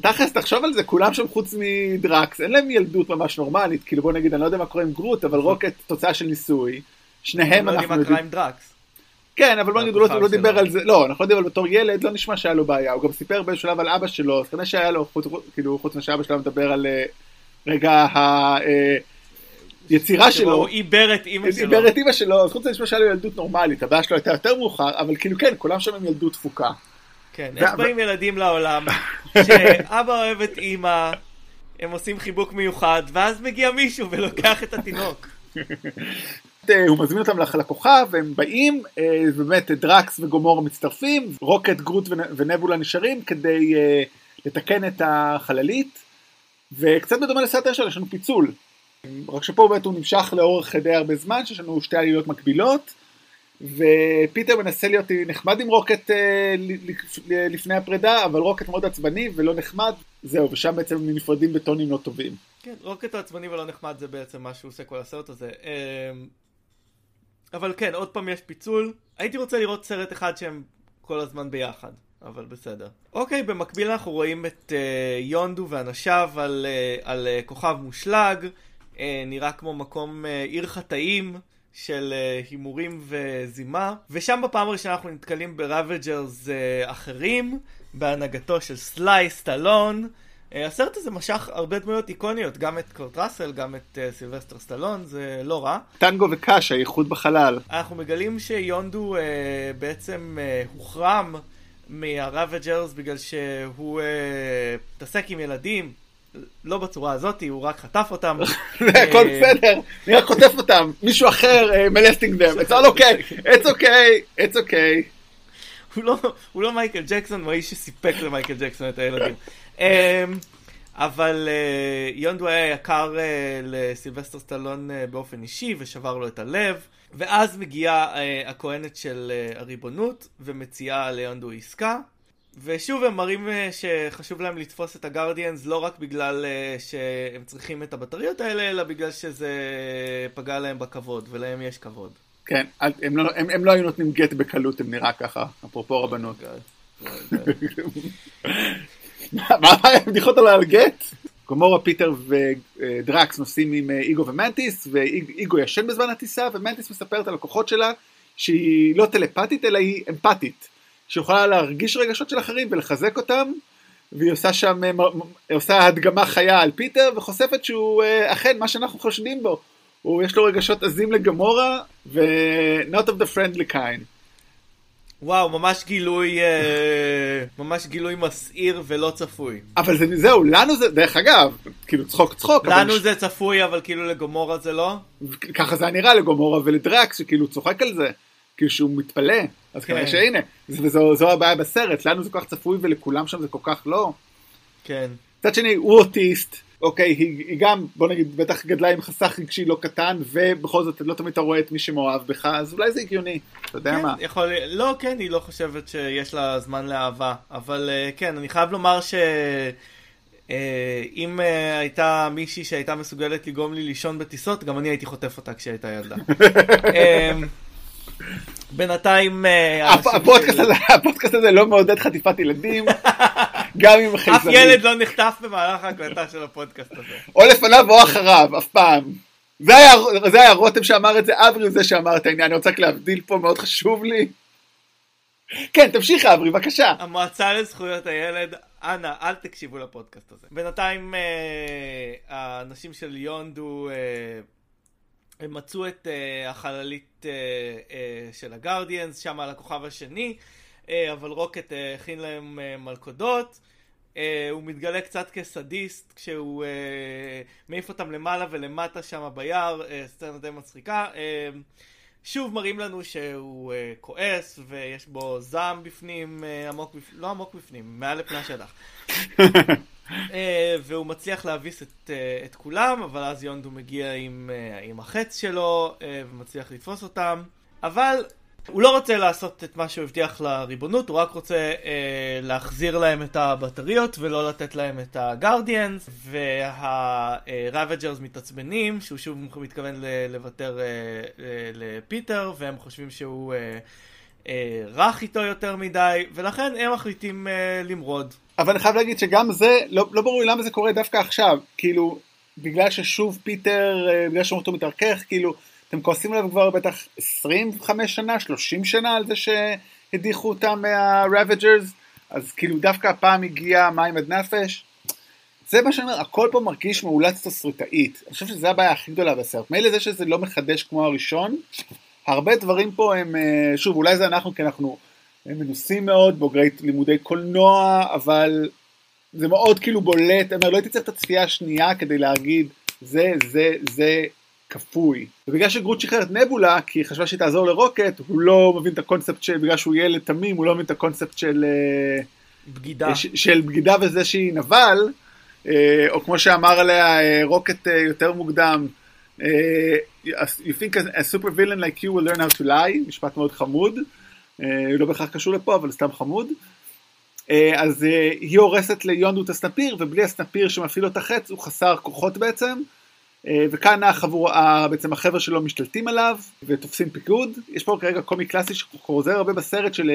[SPEAKER 1] תכלס, תחשוב על זה, כולם שם חוץ מדרקס, אין להם ילדות ממש נורמלית, כאילו בוא נגיד, אני לא יודע מה קורה עם גרוט, אבל רוקט תוצאה של ניסוי, שניהם אנחנו
[SPEAKER 2] יודעים. לא יודעים מה קרה עם דרקס.
[SPEAKER 1] כן, אבל בוא נגיד, הוא לא דיבר על זה, לא, אנחנו יודעים, אבל בתור ילד לא נשמע שהיה לו בעיה, הוא גם סיפר באיזשהו שלב על אבא שלו, אז כנראה שהיה לו, כאילו, חוץ ממה שאבא שלו מדבר על אה, רגע יצירה שלו,
[SPEAKER 2] הוא עיבר את אימא שלו.
[SPEAKER 1] עיבר את אימא שלו, אז חוץ מזה שהיה לו ילדות נורמלית, הבעיה שלו הייתה יותר מאוחר, אבל כאילו כן, כולם שם עם ילדות תפוקה.
[SPEAKER 2] כן, איך באים ילדים לעולם, שאבא אוהב את אימא, הם עושים חיבוק מיוחד, ואז מגיע מישהו ולוקח את התינוק.
[SPEAKER 1] אה, הוא מזמין אותם לכוכב, והם באים, אה, באמת דראקס וגומורה מצטרפים, רוקט, גרוט ונבולה נשארים כדי אה, לתקן את החללית, וקצת בדומה לסרט הראשון יש לנו פיצול, רק שפה באמת הוא נמשך לאורך די הרבה זמן, שיש לנו שתי עלילות מקבילות, ופיטר מנסה להיות נחמד עם רוקט לפני הפרידה, אבל רוקט מאוד עצבני ולא נחמד, זהו, ושם בעצם הם נפרדים בטונים לא טובים.
[SPEAKER 2] כן, רוקט העצבני ולא נחמד זה בעצם מה שהוא עושה כל הסרט הזה. אבל כן, עוד פעם יש פיצול. הייתי רוצה לראות סרט אחד שהם כל הזמן ביחד, אבל בסדר. אוקיי, במקביל אנחנו רואים את uh, יונדו ואנשיו על, uh, על uh, כוכב מושלג. Uh, נראה כמו מקום uh, עיר חטאים. של uh, הימורים וזימה, ושם בפעם הראשונה אנחנו נתקלים ב Ravagers uh, אחרים, בהנהגתו של Sly סטלון, הסרט הזה משך הרבה דמויות איקוניות, גם את קורט ראסל, גם את uh, סילבסטר סטלון, זה לא רע.
[SPEAKER 1] טנגו וקאש, האיחוד בחלל.
[SPEAKER 2] אנחנו מגלים שיונדו uh, בעצם uh, הוחרם מהראווג'רס בגלל שהוא התעסק uh, עם ילדים, לא בצורה הזאת, הוא רק חטף אותם.
[SPEAKER 1] הכל בסדר, אני רק חוטף אותם, מישהו אחר molesting them, it's all okay, it's okay, it's okay.
[SPEAKER 2] לא, הוא לא מייקל ג'קסון, הוא האיש שסיפק למייקל ג'קסון את הילדים. אמ, אבל אה, יונדו היה יקר אה, לסילבסטר סטלון אה, באופן אישי ושבר לו את הלב ואז מגיעה הכהנת של הריבונות ומציעה ליונדו עסקה ושוב הם מראים שחשוב להם לתפוס את הגרדיאנס לא רק בגלל שהם צריכים את הבטריות האלה אלא בגלל שזה פגע להם בכבוד ולהם יש כבוד.
[SPEAKER 1] כן, הם לא, הם, הם לא היו נותנים גט בקלות, הם נראה ככה, אפרופו רבנות. מה הבדיחות על גט? גומורה, פיטר ודרקס נוסעים עם אה, איגו ומנטיס, ואיגו ישן בזמן הטיסה, ומנטיס מספרת על הכוחות שלה שהיא לא טלפתית אלא היא אמפתית, שיכולה להרגיש רגשות של אחרים ולחזק אותם, והיא עושה שם, אה, עושה הדגמה חיה על פיטר, וחושפת שהוא אה, אכן מה שאנחנו חושדים בו, הוא יש לו רגשות עזים לגמורה, ו-not of the friendly kind.
[SPEAKER 2] וואו, ממש גילוי, אה, ממש גילוי מסעיר ולא צפוי.
[SPEAKER 1] אבל זה, זהו, לנו זה, דרך אגב, כאילו צחוק צחוק.
[SPEAKER 2] לנו אבל... זה צפוי, אבל כאילו לגומורה זה לא?
[SPEAKER 1] ככה זה נראה לגומורה ולדרקס, שכאילו צוחק על זה, כאילו שהוא מתפלא. אז כן. כנראה שהנה, וזו הבעיה בסרט, לנו זה כל כך צפוי ולכולם שם זה כל כך לא.
[SPEAKER 2] כן.
[SPEAKER 1] מצד שני, הוא אוטיסט, אוקיי, היא, היא גם, בוא נגיד, בטח גדלה עם חסך רגשי לא קטן, ובכל זאת לא תמיד אתה רואה את מי שמאוהב בך, אז אולי זה הגיוני, אתה יודע
[SPEAKER 2] כן,
[SPEAKER 1] מה.
[SPEAKER 2] יכול, לא, כן, היא לא חושבת שיש לה זמן לאהבה, אבל אה, כן, אני חייב לומר ש... אה, אם אה, הייתה מישהי שהייתה מסוגלת לגרום לי לישון בטיסות, גם אני הייתי חוטף אותה כשהייתה ילדה. אמ, בינתיים...
[SPEAKER 1] הפודקאסט הזה לא מעודד חטיפת ילדים. גם עם
[SPEAKER 2] חייזרים. אף ילד לא נחטף במהלך ההקלטה של הפודקאסט הזה.
[SPEAKER 1] או לפניו או אחריו, אף פעם. זה היה, זה היה רותם שאמר את זה, אברי הוא זה שאמר את העניין, אני רוצה רק להבדיל פה, מאוד חשוב לי. כן, תמשיך אברי, בבקשה.
[SPEAKER 2] המועצה לזכויות הילד, אנא, אל תקשיבו לפודקאסט הזה. בינתיים אה, האנשים של יונדו, אה, הם מצאו את אה, החללית אה, אה, של הגרדיאנס, שם על הכוכב השני. אה, אבל רוקט אה, הכין להם אה, מלכודות. הוא מתגלה קצת כסדיסט כשהוא מעיף אותם למעלה ולמטה שם ביער, סצנה די מצחיקה. שוב מראים לנו שהוא כועס ויש בו זעם בפנים, עמוק בפנים, לא עמוק בפנים, מעל לפני השטח. והוא מצליח להביס את, את כולם, אבל אז יונדו מגיע עם, עם החץ שלו ומצליח לתפוס אותם. אבל הוא לא רוצה לעשות את מה שהוא הבטיח לריבונות, הוא רק רוצה אה, להחזיר להם את הבטריות ולא לתת להם את הגרדיאנס, והראבג'רס מתעצבנים, שהוא שוב מתכוון לוותר אה, לפיטר, והם חושבים שהוא אה, אה, רך איתו יותר מדי, ולכן הם מחליטים אה, למרוד.
[SPEAKER 1] אבל אני חייב להגיד שגם זה, לא, לא ברור לי למה זה קורה דווקא עכשיו, כאילו, בגלל ששוב פיטר, אה, בגלל שהוא מתרכך, כאילו, אתם כועסים עליו כבר בטח 25 שנה, 30 שנה על זה שהדיחו אותם מה-Ravagers, אז כאילו דווקא הפעם הגיע מים עד נפש. זה מה שאני אומר, הכל פה מרגיש מאולץ תסריטאית. אני חושב שזו הבעיה הכי גדולה בסרט. מילא זה שזה לא מחדש כמו הראשון, הרבה דברים פה הם, אה, שוב, אולי זה אנחנו, כי אנחנו מנוסים מאוד, בוגרי לימודי קולנוע, אבל זה מאוד כאילו בולט, אני אומר, לא הייתי צריך את הצפייה השנייה כדי להגיד, זה, זה, זה כפוי. ובגלל שגרוט שחרר את נבולה, כי היא חשבה שהיא תעזור לרוקט, הוא לא מבין את הקונספט של, בגלל שהוא ילד תמים, הוא לא מבין את הקונספט של... אה,
[SPEAKER 2] בגידה.
[SPEAKER 1] ש, של בגידה וזה שהיא נבל, אה, או כמו שאמר עליה אה, רוקט יותר מוקדם, you think a, a super villain like you will learn how to lie, משפט מאוד חמוד, לא בהכרח קשור לפה, אבל סתם חמוד. אז היא הורסת ליונדו את הסנפיר, ובלי הסנפיר שמפעיל לו את החץ הוא חסר כוחות בעצם. וכאן החבור, בעצם החבר'ה שלו משתלטים עליו ותופסים פיקוד. יש פה כרגע קומי קלאסי שחוזר הרבה בסרט של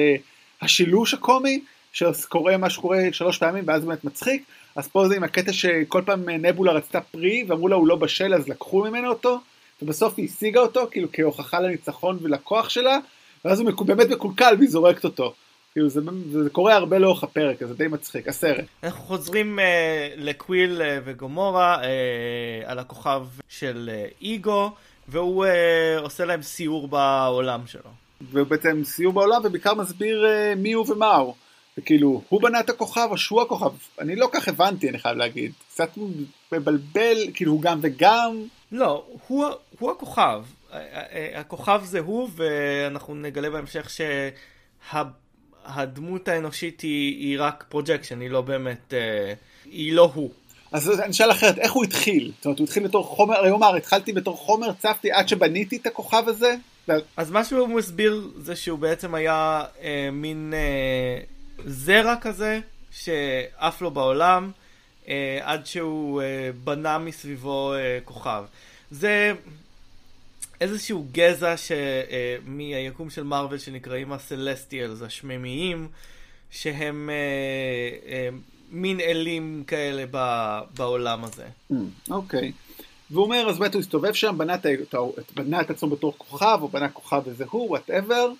[SPEAKER 1] השילוש הקומי, שקורה מה שקורה שלוש פעמים ואז באמת מצחיק. אז פה זה עם הקטע שכל פעם נבולה רצתה פרי ואמרו לה הוא לא בשל אז לקחו ממנו אותו ובסוף היא השיגה אותו כאילו כהוכחה לניצחון ולכוח שלה ואז הוא באמת מקולקל והיא זורקת אותו. כאילו זה, זה, זה קורה הרבה לאורך הפרק, זה די מצחיק, הסרט.
[SPEAKER 2] אנחנו חוזרים uh, לקוויל uh, וגומורה uh, על הכוכב של uh, איגו, והוא uh, עושה להם סיור בעולם שלו.
[SPEAKER 1] ובעצם סיור בעולם ובעיקר מסביר uh, מי הוא ומה הוא. וכאילו, הוא בנה את הכוכב או שהוא הכוכב? אני לא כך הבנתי, אני חייב להגיד. קצת מבלבל, כאילו הוא גם וגם.
[SPEAKER 2] לא, הוא, הוא הכוכב. הכוכב זה הוא, ואנחנו נגלה בהמשך שהדמות האנושית היא, היא רק projection, היא לא באמת, אה, היא לא הוא.
[SPEAKER 1] אז אני אשאל אחרת, איך הוא התחיל? זאת אומרת, הוא התחיל בתור חומר, הרי הוא אמר, התחלתי בתור חומר, צפתי עד שבניתי את הכוכב הזה?
[SPEAKER 2] אז מה שהוא מסביר זה שהוא בעצם היה אה, מין... אה, זרע כזה שעף לו בעולם אה, עד שהוא אה, בנה מסביבו אה, כוכב. זה איזשהו גזע ש, אה, מהיקום של מארוול שנקראים ה Celestials, השמימיים, שהם אה, אה, מין אלים כאלה בעולם הזה.
[SPEAKER 1] Mm, אוקיי. והוא אומר, אז באמת הוא הסתובב שם, בנה את, בנה את עצמו בתור כוכב, או בנה כוכב וזה הוא, whatever.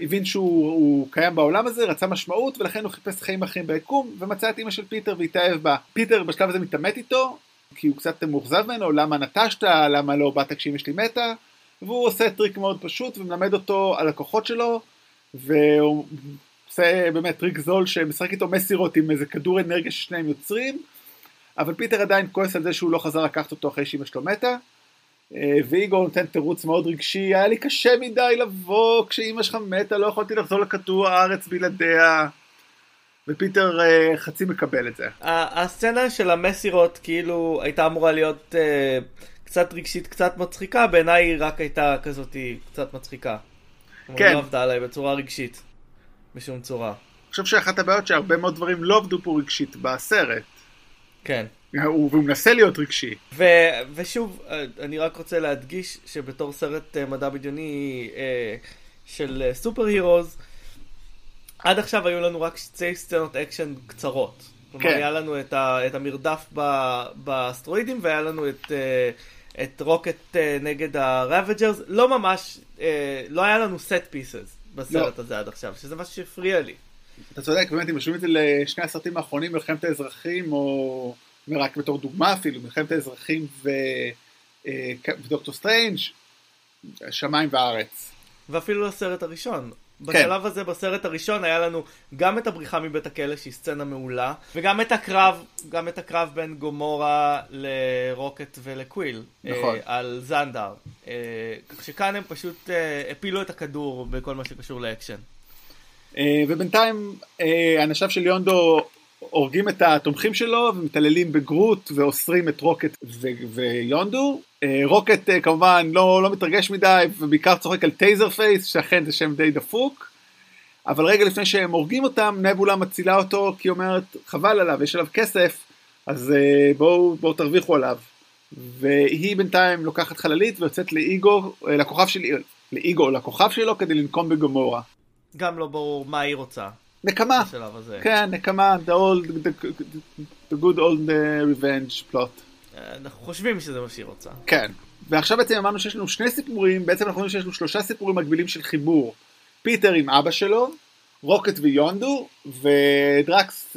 [SPEAKER 1] הבין שהוא קיים בעולם הזה, רצה משמעות, ולכן הוא חיפש חיים אחרים ביקום, ומצא את אימא של פיטר והתאהב בה. פיטר בשלב הזה מתעמת איתו, כי הוא קצת מאוכזב ממנו, למה נטשת, למה לא באת כשאימא שלי מתה, והוא עושה טריק מאוד פשוט ומלמד אותו על הכוחות שלו, והוא עושה באמת טריק זול שמשחק איתו מסירות עם איזה כדור אנרגיה ששניהם יוצרים, אבל פיטר עדיין כועס על זה שהוא לא חזר לקחת אותו אחרי שאימא שלו מתה. אה, ואיגו נותן תירוץ מאוד רגשי, היה לי קשה מדי לבוא כשאימא שלך מתה, לא יכולתי לחזור לכדור הארץ בלעדיה. ופיטר uh, חצי מקבל את זה.
[SPEAKER 2] הסצנה של המסירות כאילו הייתה אמורה להיות uh, קצת רגשית, קצת מצחיקה, בעיניי היא רק הייתה כזאת קצת מצחיקה. כן. לא עבדה עליי בצורה רגשית, בשום צורה.
[SPEAKER 1] אני חושב שאחת הבעיות שהרבה מאוד דברים לא עבדו פה רגשית בסרט.
[SPEAKER 2] כן.
[SPEAKER 1] הוא מנסה להיות רגשי.
[SPEAKER 2] ו, ושוב, אני רק רוצה להדגיש שבתור סרט אה, מדע בדיוני אה, של אה, superheroes, עד עכשיו היו לנו רק שתי סצנות אקשן קצרות. כלומר, כן. היה לנו את, ה, את המרדף ב, באסטרואידים והיה לנו את, את רוקט נגד הראווג'רס. לא ממש, לא היה לנו set pieces בסרט לא. הזה עד עכשיו, שזה משהו שהפריע לי.
[SPEAKER 1] אתה צודק, באמת, אם משווים את זה לשני הסרטים האחרונים, מלחמת האזרחים, או ורק בתור דוגמה אפילו, מלחמת האזרחים ו... אה, ודוקטור סטרנג', שמיים וארץ.
[SPEAKER 2] ואפילו הסרט הראשון. כן. בשלב. הזה, בסרט הראשון, היה לנו גם את הבריחה מבית הכלא, שהיא סצנה מעולה, וגם את הקרב, גם את הקרב בין גומורה לרוקט ולקוויל. נכון. אה, על זנדר. אה, כך שכאן הם פשוט אה, הפילו את הכדור בכל מה שקשור לאקשן.
[SPEAKER 1] אה, ובינתיים, אה, אנשיו של יונדו הורגים את התומכים שלו ומתעללים בגרוט ואוסרים את רוקט ו- ויונדו. אה, רוקט אה, כמובן לא, לא מתרגש מדי ובעיקר צוחק על טייזרפייס שאכן זה שם די דפוק. אבל רגע לפני שהם הורגים אותם נבולה מצילה אותו כי היא אומרת חבל עליו יש עליו כסף אז אה, בואו, בואו תרוויחו עליו. והיא בינתיים לוקחת חללית ויוצאת לאיגו, לכוכב של לאיגו, לכוכב שלו כדי לנקום בגמורה.
[SPEAKER 2] גם לא ברור מה היא רוצה.
[SPEAKER 1] נקמה. כן, נקמה, the, old, the, the good old revenge plot.
[SPEAKER 2] אנחנו חושבים שזה מה שהיא רוצה.
[SPEAKER 1] כן. ועכשיו בעצם אמרנו שיש לנו שני סיפורים, בעצם אנחנו רואים שיש לנו שלושה סיפורים מקבילים של חיבור. פיטר עם אבא שלו, רוקט ויונדו, ודרקס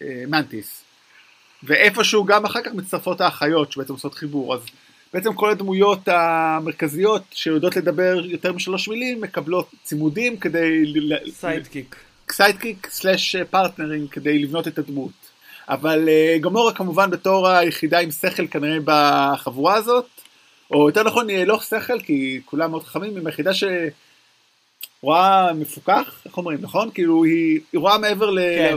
[SPEAKER 1] ומנטיס. ואיפשהו גם אחר כך מצטרפות האחיות שבעצם עושות חיבור, אז בעצם כל הדמויות המרכזיות שיודעות לדבר יותר משלוש מילים מקבלות צימודים כדי...
[SPEAKER 2] sidekick.
[SPEAKER 1] sidekick slash פרטנרים כדי לבנות את הדמות. אבל uh, גמורה כמובן בתור היחידה עם שכל כנראה בחבורה הזאת, או יותר נכון לא שכל כי כולם מאוד חכמים, עם היחידה שרואה מפוקח, איך אומרים, נכון? כאילו היא, היא רואה מעבר ל...
[SPEAKER 2] כן.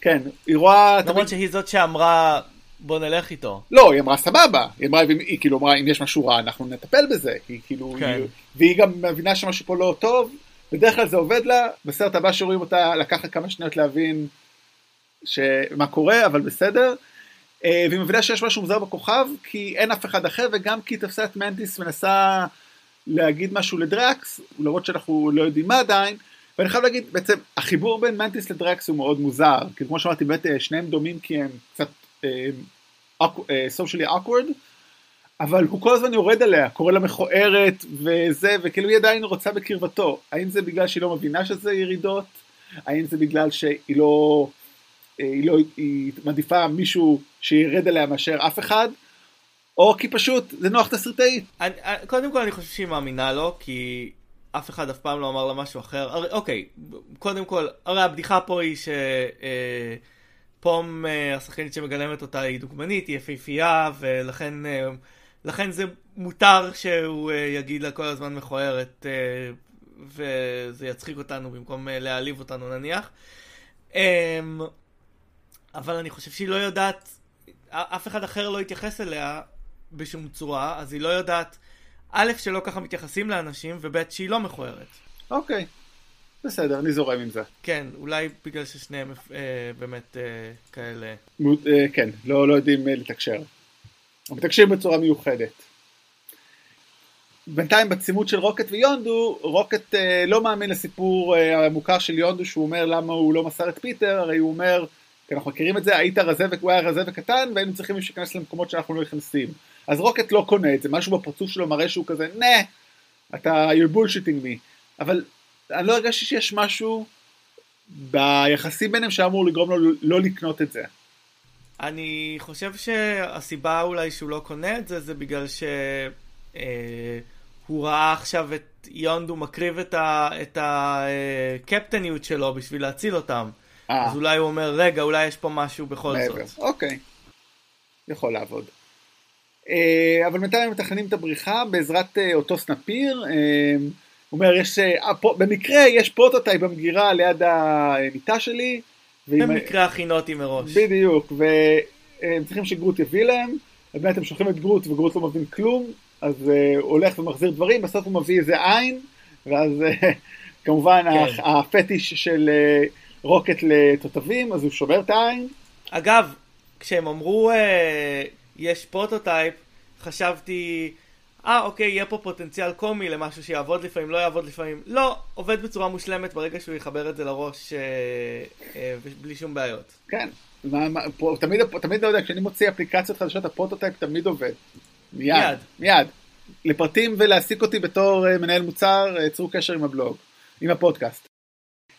[SPEAKER 1] כן, היא רואה...
[SPEAKER 2] למרות תמיד... שהיא זאת שאמרה בוא נלך איתו.
[SPEAKER 1] לא, היא אמרה סבבה, היא אמרה, היא כאילו אמרה אם יש משהו רע אנחנו נטפל בזה, היא כאילו, כן. היא, והיא גם מבינה שמשהו פה לא טוב, בדרך כלל זה עובד לה, בסרט הבא שרואים אותה לקחת כמה שניות להבין מה קורה, אבל בסדר. אה, והיא מבינה שיש משהו מוזר בכוכב, כי אין אף אחד אחר, וגם כי תפסה את מנטיס מנסה להגיד משהו לדרקס, למרות שאנחנו לא יודעים מה עדיין, ואני חייב להגיד, בעצם החיבור בין מנטיס לדרקס הוא מאוד מוזר, כי כמו שאמרתי, באמת אה, שניהם דומים כי הם קצת socially uh, awkward, אבל הוא כל הזמן יורד עליה, קורא לה מכוערת וזה, וכאילו היא עדיין רוצה בקרבתו. האם זה בגלל שהיא לא מבינה שזה ירידות? האם זה בגלל שהיא לא, אה, היא לא, היא מעדיפה מישהו שירד עליה מאשר אף אחד? או כי פשוט זה נוח תסריטאית.
[SPEAKER 2] קודם כל אני חושב שהיא מאמינה לו, כי אף אחד אף פעם לא אמר לה משהו אחר. הרי, אוקיי, קודם כל, הרי הבדיחה פה היא ש... אה, פום, אה, השחקנית שמגלמת אותה היא דוגמנית, היא יפהפייה, ולכן אה, לכן זה מותר שהוא אה, יגיד לה כל הזמן מכוערת, וזה יצחיק אותנו במקום להעליב אותנו נניח. אמ, אבל אני חושב שהיא לא יודעת, אף אחד אחר לא יתייחס אליה בשום צורה, אז היא לא יודעת, א', שלא ככה מתייחסים לאנשים, וב', שהיא לא מכוערת.
[SPEAKER 1] אוקיי. בסדר, אני זורם עם זה.
[SPEAKER 2] כן, אולי בגלל ששניהם אה, באמת אה, כאלה.
[SPEAKER 1] מות, אה, כן, לא, לא יודעים אה, לתקשר. הם מתקשרים בצורה מיוחדת. בינתיים בצימוד של רוקט ויונדו, רוקט אה, לא מאמין לסיפור אה, המוכר של יונדו שהוא אומר למה הוא לא מסר את פיטר, הרי הוא אומר, כי אנחנו מכירים את זה, היית רזה והוא היה רזה וקטן והיינו צריכים להיכנס למקומות שאנחנו לא נכנסים. אז רוקט לא קונה את זה, משהו בפרצוף שלו מראה שהוא כזה, נה, אתה, you're bullshitting me. אבל אני לא הרגשתי שיש משהו ביחסים ביניהם שאמור לגרום לו לא לקנות את זה.
[SPEAKER 2] אני חושב שהסיבה אולי שהוא לא קונה את זה, זה בגלל שהוא אה, ראה עכשיו את יונדו מקריב את הקפטניות אה, שלו בשביל להציל אותם. אה. אז אולי הוא אומר, רגע, אולי יש פה משהו בכל מעבר. זאת.
[SPEAKER 1] אוקיי, יכול לעבוד. אה, אבל בינתיים הם מתכננים את הבריחה בעזרת אה, אותו סנפיר. הוא אומר, יש, במקרה יש prototype במגירה ליד המיטה שלי.
[SPEAKER 2] במקרה הכינותי מראש.
[SPEAKER 1] בדיוק, והם צריכים שגרוט יביא להם, באמת הם שולחים את גרוט וגרוט לא מבין כלום, אז הוא הולך ומחזיר דברים, בסוף הוא מביא איזה עין, ואז כמובן כן. הפטיש של רוקט לתותבים, אז הוא שובר את העין.
[SPEAKER 2] אגב, כשהם אמרו אה, יש prototype, חשבתי... אה, אוקיי, יהיה פה פוטנציאל קומי למשהו שיעבוד לפעמים, לא יעבוד לפעמים. לא, עובד בצורה מושלמת ברגע שהוא יחבר את זה לראש אה, אה, בלי שום בעיות.
[SPEAKER 1] כן, מה, מה, פה, תמיד, תמיד לא יודע, כשאני מוציא אפליקציות חדשות, ה prototype תמיד עובד. מיד. מיד. מיד. לפרטים ולהעסיק אותי בתור אה, מנהל מוצר, אה, צרו קשר עם הבלוג, עם הפודקאסט.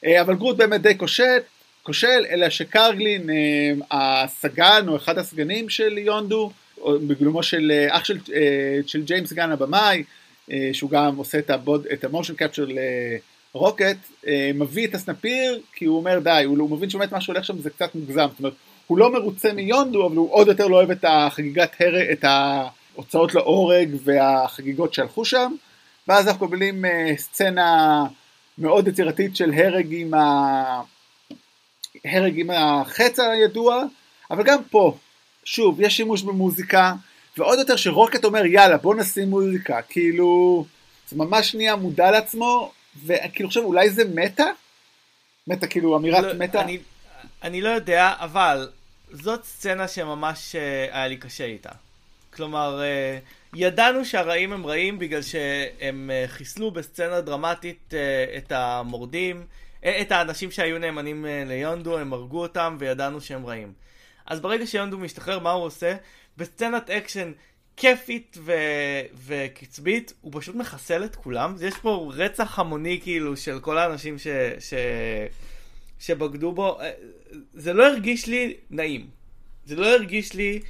[SPEAKER 1] אה, אבל גרוט באמת די כושל, כושל, אלא שקרגלין, אה, הסגן או אחד הסגנים של יונדו, בגלומו של אה, אח של, של ג'יימס גן הבמאי, שהוא גם עושה את, הבוד, את המושן קפצ'ר לרוקט, מביא את הסנפיר כי הוא אומר די, הוא, הוא מבין שבאמת מה שהולך שם זה קצת מוגזם, זאת אומרת, הוא לא מרוצה מיונדו, אבל הוא עוד יותר לא אוהב את החגיגת הרג, את ההוצאות להורג והחגיגות שהלכו שם, ואז אנחנו מקבלים סצנה מאוד יצירתית של הרג עם, ה... הרג עם החץ הידוע, אבל גם פה, שוב, יש שימוש במוזיקה, ועוד יותר שרוקט אומר יאללה בוא נשים מוזיקה, כאילו, זה ממש נהיה מודע לעצמו, וכאילו עכשיו אולי זה מטה? מטה כאילו אמירת לא, מטה?
[SPEAKER 2] אני, אני לא יודע, אבל זאת סצנה שממש uh, היה לי קשה איתה. כלומר, אה, ידענו שהרעים הם רעים בגלל שהם אה, חיסלו בסצנה דרמטית אה, את המורדים, את האנשים שהיו נאמנים ליונדו, הם הרגו אותם וידענו שהם רעים. אז ברגע שיונדו משתחרר, מה הוא עושה? בסצנת אקשן כיפית ו- וקצבית, הוא פשוט מחסל את כולם. יש פה רצח המוני כאילו של כל האנשים ש... ש... שבגדו בו. אה, זה לא הרגיש לי נעים. זה לא הרגיש לי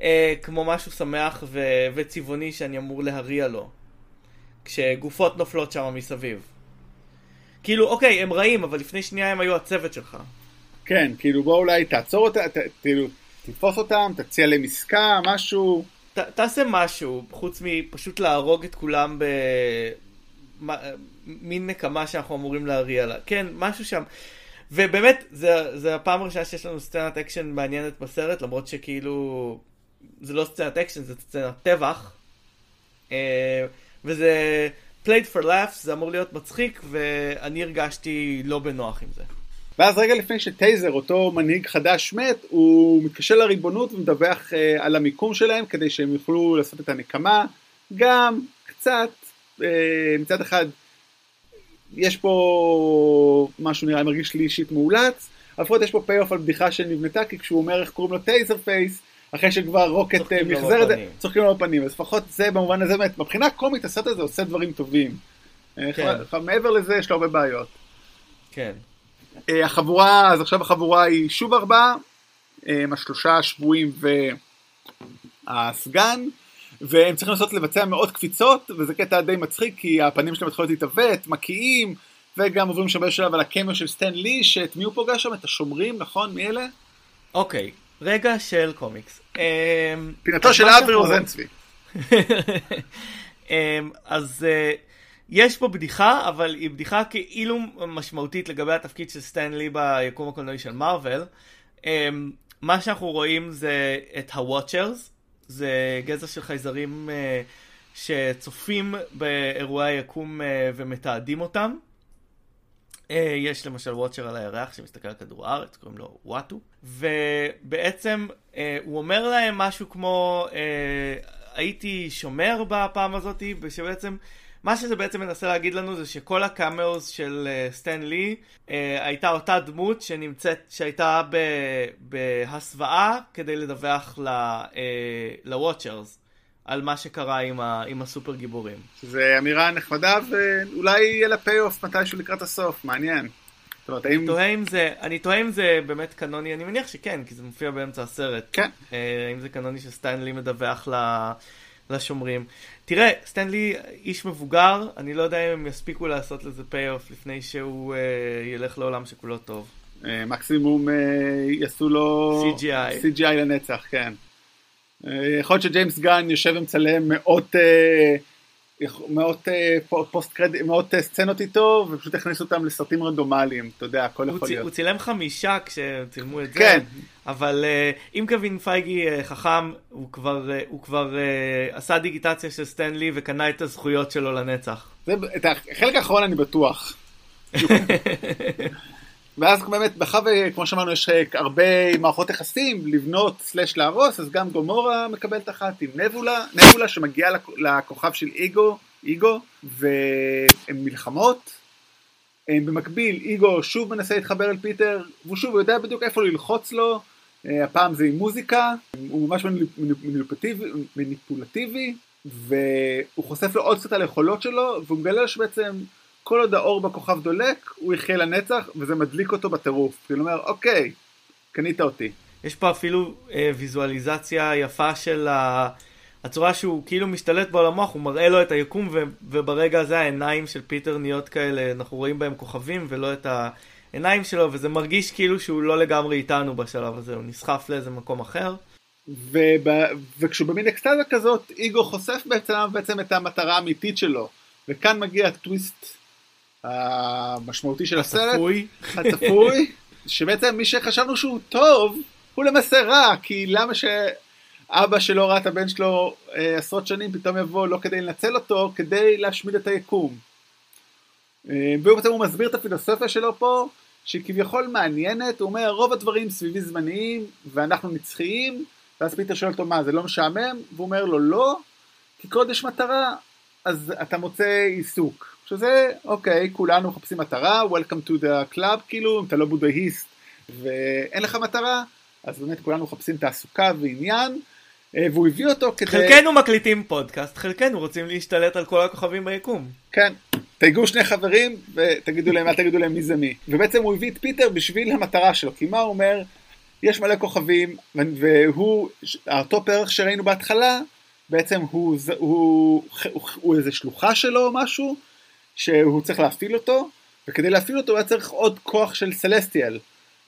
[SPEAKER 2] אה, כמו משהו שמח ו- וצבעוני שאני אמור להריע לו. כשגופות נופלות שם מסביב. כאילו, אוקיי, הם רעים, אבל לפני שנייה הם היו הצוות שלך.
[SPEAKER 1] כן, כאילו בוא אולי תעצור אותם, כאילו, תתפוס אותם, תציע להם עסקה, משהו.
[SPEAKER 2] ת, תעשה משהו, חוץ מפשוט להרוג את כולם ב... מה, מין נקמה שאנחנו אמורים להריע לה. כן, משהו שם. ובאמת, זה, זה הפעם הראשונה שיש לנו סצנת אקשן מעניינת בסרט, למרות שכאילו, זה לא סצנת אקשן, זה סצנת טבח. אה, וזה played for laughs, זה אמור להיות מצחיק, ואני הרגשתי לא בנוח עם זה.
[SPEAKER 1] ואז רגע לפני שטייזר, אותו מנהיג חדש מת, הוא מתקשר לריבונות ומדווח אה, על המיקום שלהם כדי שהם יוכלו לעשות את הנקמה. גם קצת, אה, מצד אחד, יש פה משהו נראה, מרגיש לי אישית מאולץ, לפחות יש פה payoff על בדיחה שנבנתה, כי כשהוא אומר איך קוראים לו טייזר פייס, אחרי שכבר רוקט אה, מחזר את זה, צוחקים לו בפנים, אז לפחות זה במובן הזה, באמת, מבחינה קומית הסרט הזה עושה דברים טובים. כן. מעבר לזה יש לו הרבה בעיות.
[SPEAKER 2] כן.
[SPEAKER 1] אה, החבורה, אז עכשיו החבורה היא שוב ארבעה, אה, השלושה השבויים והסגן, והם צריכים לנסות לבצע מאות קפיצות, וזה קטע די מצחיק, כי הפנים שלהם מתחילות להתעוות, מקיאים, וגם עוברים שם בשלב על הקמר של סטן לי, שאת מי הוא פוגש שם? את השומרים, נכון? מי אלה?
[SPEAKER 2] אוקיי, רגע של קומיקס. אמ,
[SPEAKER 1] פינתו של אברי רוזנצבי.
[SPEAKER 2] אמ, אז... Uh, יש פה בדיחה, אבל היא בדיחה כאילו משמעותית לגבי התפקיד של סטנלי ביקום הקולנועי של מארוול. אמ, מה שאנחנו רואים זה את ה Watchers, זה גזע של חייזרים אה, שצופים באירועי היקום אה, ומתעדים אותם. אה, יש למשל Watcher על הירח שמסתכל על כדור הארץ, קוראים לו וואטו, ובעצם הוא אומר להם משהו כמו, הייתי שומר בפעם הזאתי, שבעצם מה שזה בעצם מנסה להגיד לנו זה שכל ה cameos של סטן לי הייתה אותה דמות שנמצאת, שהייתה בהסוואה כדי לדווח uh, על מה שקרה עם, ה, עם הסופר גיבורים.
[SPEAKER 1] זה אמירה נחמדה ואולי יהיה לה פי אוף מתישהו לקראת הסוף, מעניין.
[SPEAKER 2] אומרת, האם... תוהה אם זה, אני תוהה אם זה באמת קנוני, אני מניח שכן, כי זה מופיע באמצע הסרט.
[SPEAKER 1] כן.
[SPEAKER 2] האם זה קנוני שסטיינלי מדווח לשומרים. תראה, סטנלי איש מבוגר, אני לא יודע אם הם יספיקו לעשות לזה payoff לפני שהוא אה, ילך לעולם שכולו טוב.
[SPEAKER 1] אה, מקסימום אה, יעשו לו
[SPEAKER 2] CGI.
[SPEAKER 1] CGI לנצח, כן. אה, יכול להיות שג'יימס גן יושב ומצלם מאות, אה, מאות אה, post credit, מאות סצנות איתו, ופשוט יכניס אותם לסרטים רנדומליים, אתה יודע, הכל יכול להיות.
[SPEAKER 2] הוא צילם חמישה כשצילמו את
[SPEAKER 1] זה. כן.
[SPEAKER 2] אבל אם קווין פייגי חכם, הוא כבר, הוא כבר עשה דיגיטציה של סטנלי וקנה את הזכויות שלו לנצח.
[SPEAKER 1] זה, את החלק האחרון אני בטוח. ואז באמת, מאחר וכמו שאמרנו, יש הרבה מערכות יחסים לבנות סלש להרוס, אז גם גומורה מקבלת אחת עם נבולה, נבולה שמגיעה לכוכב של איגו, איגו, והן מלחמות. במקביל, איגו שוב מנסה להתחבר אל פיטר, והוא שוב יודע בדיוק איפה ללחוץ לו, אה, הפעם זה עם מוזיקה, הוא ממש מניפולטיבי, מניפולטיבי והוא חושף לו עוד קצת על היכולות שלו, והוא מגלה שבעצם כל עוד האור בכוכב דולק, הוא יחיה לנצח, וזה מדליק אותו בטירוף. הוא אומר, אוקיי, קנית אותי.
[SPEAKER 2] יש פה אפילו אה, ויזואליזציה יפה של ה... הצורה שהוא כאילו משתלט בו על המוח, הוא מראה לו את היקום, ו- וברגע הזה העיניים של פיטר נהיות כאלה, אנחנו רואים בהם כוכבים, ולא את. העיניים שלו, וזה מרגיש כאילו שהוא לא לגמרי איתנו בשלב הזה, הוא נסחף לאיזה מקום אחר.
[SPEAKER 1] וב... וכשהוא במין אקסטזה כזאת, איגו חושף בעצם, בעצם את המטרה האמיתית שלו. וכאן מגיע הטוויסט המשמעותי של הסרט.
[SPEAKER 2] הצפוי.
[SPEAKER 1] הצפוי, שבעצם מי שחשבנו שהוא טוב, הוא למעשה רע, כי למה שאבא שלא ראה את הבן שלו אה, עשרות שנים, פתאום יבוא לא כדי לנצל אותו, כדי להשמיד את היקום. אה, והוא מסביר את הפילוסופיה שלו פה, שהיא כביכול מעניינת, הוא אומר רוב הדברים סביבי זמניים ואנחנו נצחיים, ואז פיטר שואל אותו מה זה לא משעמם? והוא אומר לו לא, כי יש מטרה אז אתה מוצא עיסוק. שזה אוקיי כולנו מחפשים מטרה, Welcome to the club כאילו אם אתה לא בודהיסט ואין לך מטרה אז באמת כולנו מחפשים תעסוקה ועניין אה, והוא הביא אותו כדי...
[SPEAKER 2] חלקנו מקליטים פודקאסט, חלקנו רוצים להשתלט על כל הכוכבים ביקום.
[SPEAKER 1] כן, תגיעו שני חברים ותגידו להם, אל תגידו להם מי זה מי. ובעצם הוא הביא את פיטר בשביל המטרה שלו, כי מה הוא אומר? יש מלא כוכבים, והוא, אותו פרח שראינו בהתחלה, בעצם הוא, הוא, הוא, הוא, הוא איזה שלוחה שלו או משהו, שהוא צריך להפעיל אותו, וכדי להפעיל אותו הוא היה צריך עוד כוח של סלסטיאל.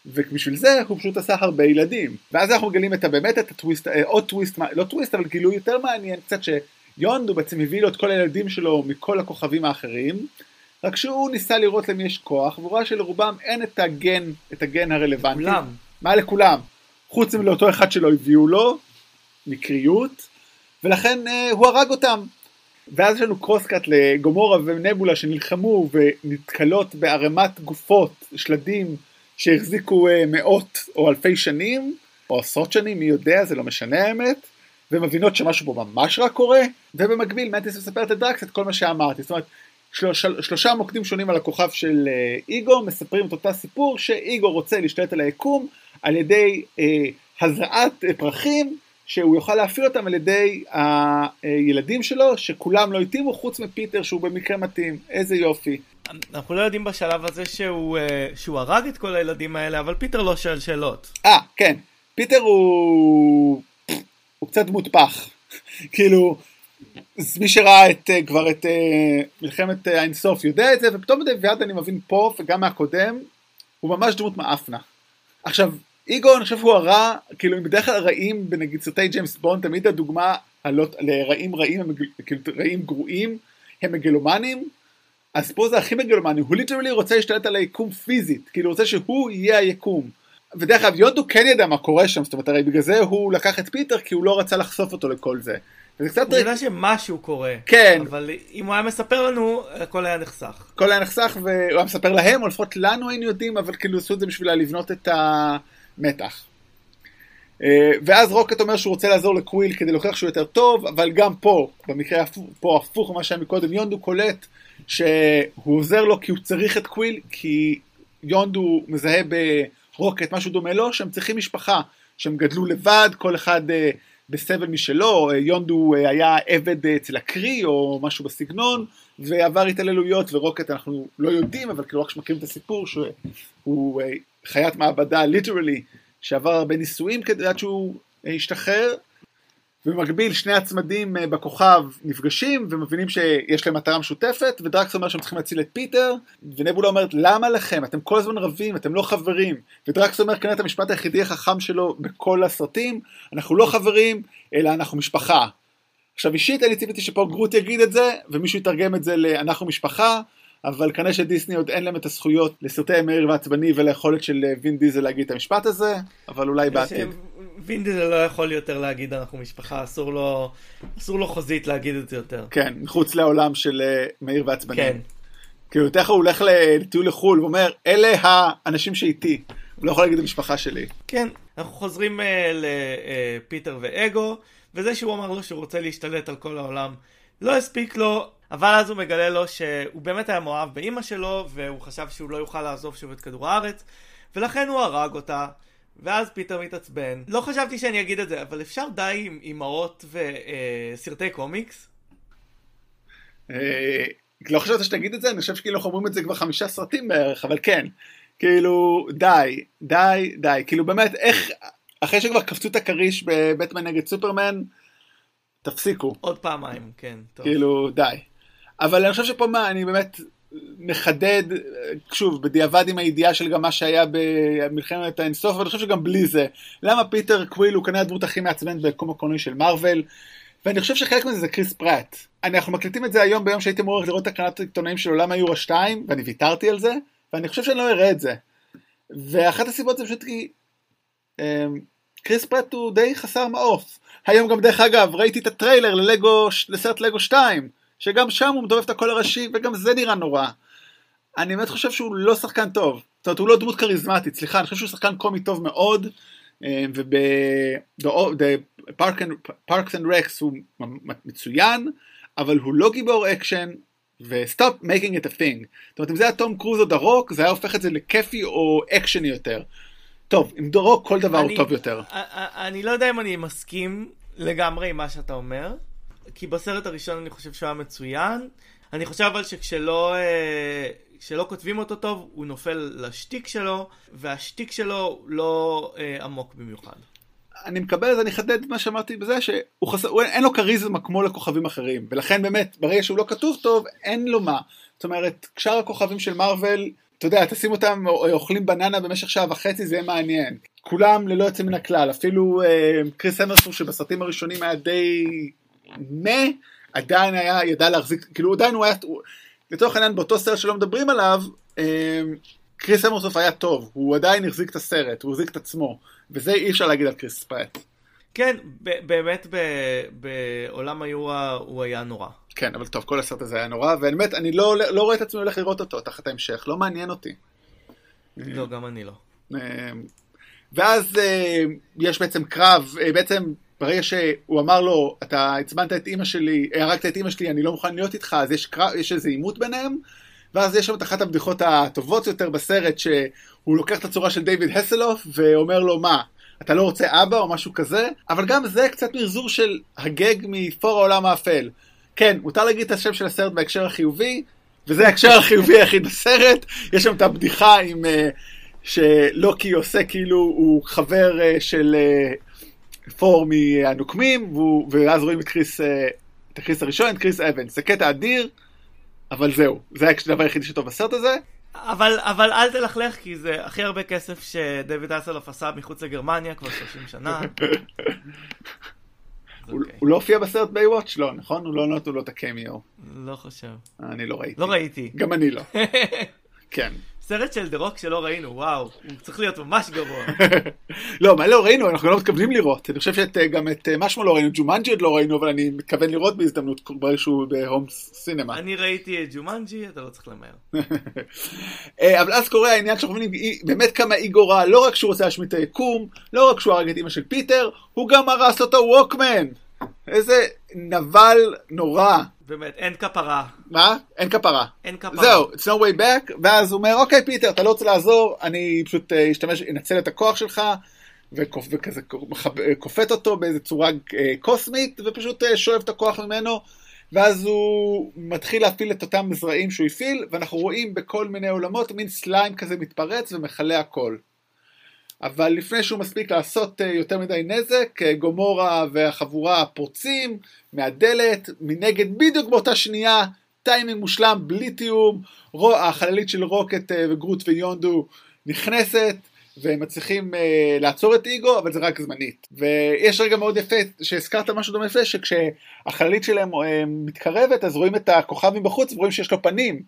[SPEAKER 1] ובשביל זה הוא פשוט עשה הרבה ילדים. ואז אנחנו מגלים את באמת את הטוויסט, אה, עוד טוויסט, לא טוויסט אבל גילוי יותר מעניין קצת שיונדו בעצם הביא לו את כל הילדים שלו מכל הכוכבים האחרים, רק שהוא ניסה לראות למי יש כוח, והוא ראה שלרובם אין את הגן, את הגן הרלוונטי.
[SPEAKER 2] לכולם.
[SPEAKER 1] מה לכולם? חוץ מלאותו אחד שלא הביאו לו, מקריות, ולכן אה, הוא הרג אותם. ואז יש לנו קרוסקאט לגומורה ונבולה שנלחמו ונתקלות בערימת גופות, שלדים, שהחזיקו אה, מאות או אלפי שנים, או עשרות שנים, מי יודע, זה לא משנה האמת, ומבינות שמשהו פה ממש רע קורה, ובמקביל מנטיס מספרת לדרקס את כל מה שאמרתי, זאת אומרת, שלוש, שלושה מוקדים שונים על הכוכב של אה, איגו, מספרים את אותה סיפור שאיגו רוצה להשתלט על היקום על ידי אה, הזרעת פרחים, שהוא יוכל להפעיל אותם על ידי הילדים שלו, שכולם לא התאימו חוץ מפיטר שהוא במקרה מתאים, איזה יופי.
[SPEAKER 2] אנחנו לא יודעים בשלב הזה שהוא, אה, שהוא הרג את כל הילדים האלה, אבל פיטר לא שואל שאלות.
[SPEAKER 1] אה, כן. פיטר הוא... הוא קצת מוטפח. כאילו, מי שראה את, אה, כבר את אה, מלחמת האינסוף יודע את זה, ופתאום בדיוק אני מבין פה, וגם מהקודם, הוא ממש דמות מעפנה. עכשיו, איגו, אני חושב שהוא הרע, כאילו, בדרך כלל רעים, בנגיד סרטי ג'יימס בונד, תמיד הדוגמה לרעים רעים, כאילו רעים גרועים, הם מגלומנים, אז פה זה הכי מגלומני, הוא literally רוצה להשתלט על היקום פיזית, כאילו הוא רוצה שהוא יהיה היקום. ודרך אגב, יונדו כן ידע מה קורה שם, זאת אומרת, הרי בגלל זה הוא לקח את פיטר, כי הוא לא רצה לחשוף אותו לכל זה.
[SPEAKER 2] וזה קצת... הוא ידע שמשהו קורה.
[SPEAKER 1] כן.
[SPEAKER 2] אבל אם הוא היה מספר לנו, הכל היה נחסך.
[SPEAKER 1] הכל היה נחסך, והוא היה מספר להם, או לפחות לנו היינו יודעים, אבל כאילו עשו את זה בשביל לבנות את המתח. אה, ואז רוקט אומר שהוא רוצה לעזור לקוויל כדי להוכיח שהוא יותר טוב, אבל גם פה, במקרה פה הפוך ממה שהיה מקודם, יונדו קולט שהוא עוזר לו כי הוא צריך את קוויל, כי יונדו מזהה ברוקט משהו דומה לו, שהם צריכים משפחה, שהם גדלו לבד, כל אחד אה, בסבל משלו, יונדו אה, היה עבד אצל הקרי או משהו בסגנון, ועבר התעללויות, ורוקט אנחנו לא יודעים, אבל כאילו רק שמכירים את הסיפור, שהוא חיית מעבדה literally, שעבר הרבה ניסויים עד שהוא השתחרר, ובמקביל שני הצמדים אה, בכוכב נפגשים ומבינים שיש להם מטרה משותפת, ודרקס אומר שהם צריכים להציל את פיטר, ונבולה אומרת למה לכם? אתם כל הזמן רבים, אתם לא חברים, ודרקס אומר כנראה את המשפט היחידי החכם שלו בכל הסרטים, אנחנו לא חברים, אלא אנחנו משפחה. עכשיו אישית אני ציפיתי שפה גרוט יגיד את זה, ומישהו יתרגם את זה ל"אנחנו משפחה", אבל כנראה שדיסני עוד אין להם את הזכויות לסרטי המהיר והעצבני וליכולת של אה, וין דיזל להגיד את המשפט הזה, אבל אולי בעתיד.
[SPEAKER 2] וין דיזל לא יכול יותר להגיד אנחנו משפחה, אסור לו, אסור לו חוזית להגיד את זה יותר.
[SPEAKER 1] כן, מחוץ לעולם של אה, מהיר ועצבני. כן. כאילו, תכף הוא הולך לטיול לחו"ל ואומר, אלה האנשים שאיתי. הוא לא יכול להגיד המשפחה שלי.
[SPEAKER 2] כן, אנחנו חוזרים uh, לפיטר ואגו, וזה שהוא אמר לו שהוא רוצה להשתלט על כל העולם, לא הספיק לו, אבל אז הוא מגלה לו שהוא באמת היה מאוהב באימא שלו, והוא חשב שהוא לא יוכל לעזוב שוב את כדור הארץ, ולכן הוא הרג אותה, ואז פיטר מתעצבן. לא חשבתי שאני אגיד את זה, אבל אפשר די עם אימהות וסרטי אה, קומיקס?
[SPEAKER 1] אה, לא חשבת שתגיד את זה? אני חושב שכאילו אנחנו אומרים את זה כבר חמישה סרטים בערך, אבל כן. כאילו, די, די, די. כאילו באמת, איך, אחרי שכבר קפצו את הכריש בבטמן נגד סופרמן, תפסיקו.
[SPEAKER 2] עוד פעמיים, כן.
[SPEAKER 1] טוב. כאילו, די. אבל אני חושב שפה מה, אני באמת מחדד, שוב, בדיעבד עם הידיעה של גם מה שהיה במלחמת האינסוף, אבל אני חושב שגם בלי זה, למה פיטר קוויל הוא כנראה הדמות הכי מעצבנת ביקום הקולנועי של מארוול, ואני חושב שחלק מזה זה קריס פרט. אנחנו מקליטים את זה היום ביום שהייתי אמור לראות את הקרנת העיתונאים של עולם היורו 2, ואני ויתרתי על זה, ואני חושב שאני לא אראה את זה. ואחת הסיבות זה פשוט כי אמ, קריס פרט הוא די חסר מעוף. היום גם דרך אגב ראיתי את הטריילר ללגו, לסרט לגו 2, שגם שם הוא מדובב את הקול הראשי, וגם זה נראה נורא. אני באמת חושב שהוא לא שחקן טוב. זאת אומרת, הוא לא דמות כריזמטית, סליחה, אני חושב שהוא שחקן קומי טוב מאוד, וב- Parks and Rec הוא מצוין, אבל הוא לא גיבור אקשן, ו-stop making it a thing. זאת אומרת, אם זה היה תום קרוז או דה רוק, זה היה הופך את זה לכיפי או אקשני יותר. טוב, עם דה רוק כל דבר אני, הוא טוב יותר.
[SPEAKER 2] אני לא יודע אם אני מסכים לגמרי עם מה שאתה אומר. כי בסרט הראשון אני חושב שהוא היה מצוין. אני חושב אבל שכשלא, אה, שלא כותבים אותו טוב, הוא נופל לשטיק שלו, והשטיק שלו לא אה, עמוק במיוחד.
[SPEAKER 1] אני מקבל את זה, אני אחדד את מה שאמרתי בזה, שאין לו כריזמה כמו לכוכבים אחרים, ולכן באמת, ברגע שהוא לא כתוב טוב, אין לו מה. זאת אומרת, שאר הכוכבים של מארוול, אתה יודע, תשים אותם אוכלים בננה במשך שעה וחצי, זה יהיה מעניין. כולם ללא יוצא מן הכלל, אפילו אה, קריס אמרסון שבסרטים הראשונים היה די מה, עדיין היה, ידע להחזיק, כאילו עדיין הוא היה, לצורך העניין באותו סרט שלא מדברים עליו, אה, קריס אמרסוף היה טוב, הוא עדיין החזיק את הסרט, הוא החזיק את עצמו, וזה אי אפשר להגיד על קריס פרט.
[SPEAKER 2] כן, באמת בעולם היורה הוא היה נורא.
[SPEAKER 1] כן, אבל טוב, כל הסרט הזה היה נורא, ובאמת, אני לא, לא רואה את עצמי הולך לראות אותו תחת ההמשך, לא מעניין אותי.
[SPEAKER 2] לא, גם אני לא.
[SPEAKER 1] אה, ואז אה, יש בעצם קרב, אה, בעצם ברגע שהוא אמר לו, אתה עצבנת את אימא שלי, הרגת את אימא שלי, אני לא מוכן להיות איתך, אז יש, קרב, יש איזה עימות ביניהם, ואז יש שם את אחת הבדיחות הטובות יותר בסרט, שהוא לוקח את הצורה של דיוויד הסלוף, ואומר לו, מה, אתה לא רוצה אבא או משהו כזה? אבל גם זה קצת מחזור של הגג מפור העולם האפל. כן, מותר להגיד את השם של הסרט בהקשר החיובי, וזה ההקשר החיובי היחיד בסרט, יש שם את הבדיחה עם... Uh, שלוקי עושה כאילו הוא חבר uh, של uh, פור מהנוקמים, ואז רואים את קריס, uh, את הקריס הראשון, את קריס אבנס. זה קטע אדיר, אבל זהו, זה הדבר היחידי שטוב בסרט הזה.
[SPEAKER 2] אבל, אבל אל תלכלך, כי זה הכי הרבה כסף שדיוויד האסלהוף עשה מחוץ לגרמניה כבר 30 שנה.
[SPEAKER 1] הוא, אוקיי. הוא לא הופיע בסרט בייוואץ'? לא, נכון? הם לא נתנו לו את הקמיו.
[SPEAKER 2] לא חושב.
[SPEAKER 1] אני לא ראיתי.
[SPEAKER 2] לא ראיתי.
[SPEAKER 1] גם אני לא. כן.
[SPEAKER 2] סרט של דה רוק שלא ראינו, וואו, הוא צריך להיות ממש גרוע.
[SPEAKER 1] לא, מה לא ראינו? אנחנו לא מתכוונים לראות. אני חושב שגם את אה, מה שמו לא ראינו, ג'ומנג'י עוד לא ראינו, אבל אני מתכוון לראות בהזדמנות ברגע שהוא ב home cinema.
[SPEAKER 2] אני ראיתי את ג'ומנג'י, אתה לא צריך למהר.
[SPEAKER 1] אה, אבל אז קורה העניין שאנחנו מבינים באמת כמה אגו רע, לא רק שהוא רוצה להשמיד את היקום, לא רק שהוא הרג את אמא של פיטר, הוא גם הרס אותו ווקמן. איזה נבל נורא.
[SPEAKER 2] באמת, אין כפרה.
[SPEAKER 1] מה? אין כפרה.
[SPEAKER 2] אין כפרה.
[SPEAKER 1] זהו, There's no way back, ואז הוא אומר, אוקיי פיטר, אתה לא רוצה לעזור, אני פשוט אה, אשתמש, אנצל את הכוח שלך, וכזה כופת אותו באיזה צורה אה, קוסמית, ופשוט אה, שואב את הכוח ממנו, ואז הוא מתחיל להפעיל את אותם זרעים שהוא הפעיל, ואנחנו רואים בכל מיני עולמות מין סליים כזה מתפרץ ומכלה הכל. אבל לפני שהוא מספיק לעשות אה, יותר מדי נזק, אה, גומורה והחבורה פורצים מהדלת, מנגד בדיוק באותה שנייה, טיימינג מושלם, בלי תיאום, החללית של רוקט אה, וגרוט ויונדו נכנסת, והם מצליחים לעצור את איגו, אבל זה רק זמנית. ויש רגע מאוד יפה, שהזכרת משהו דומה יפה, שכשהחללית שלהם מתקרבת, אז רואים את הכוכב מבחוץ, ורואים שיש לו פנים,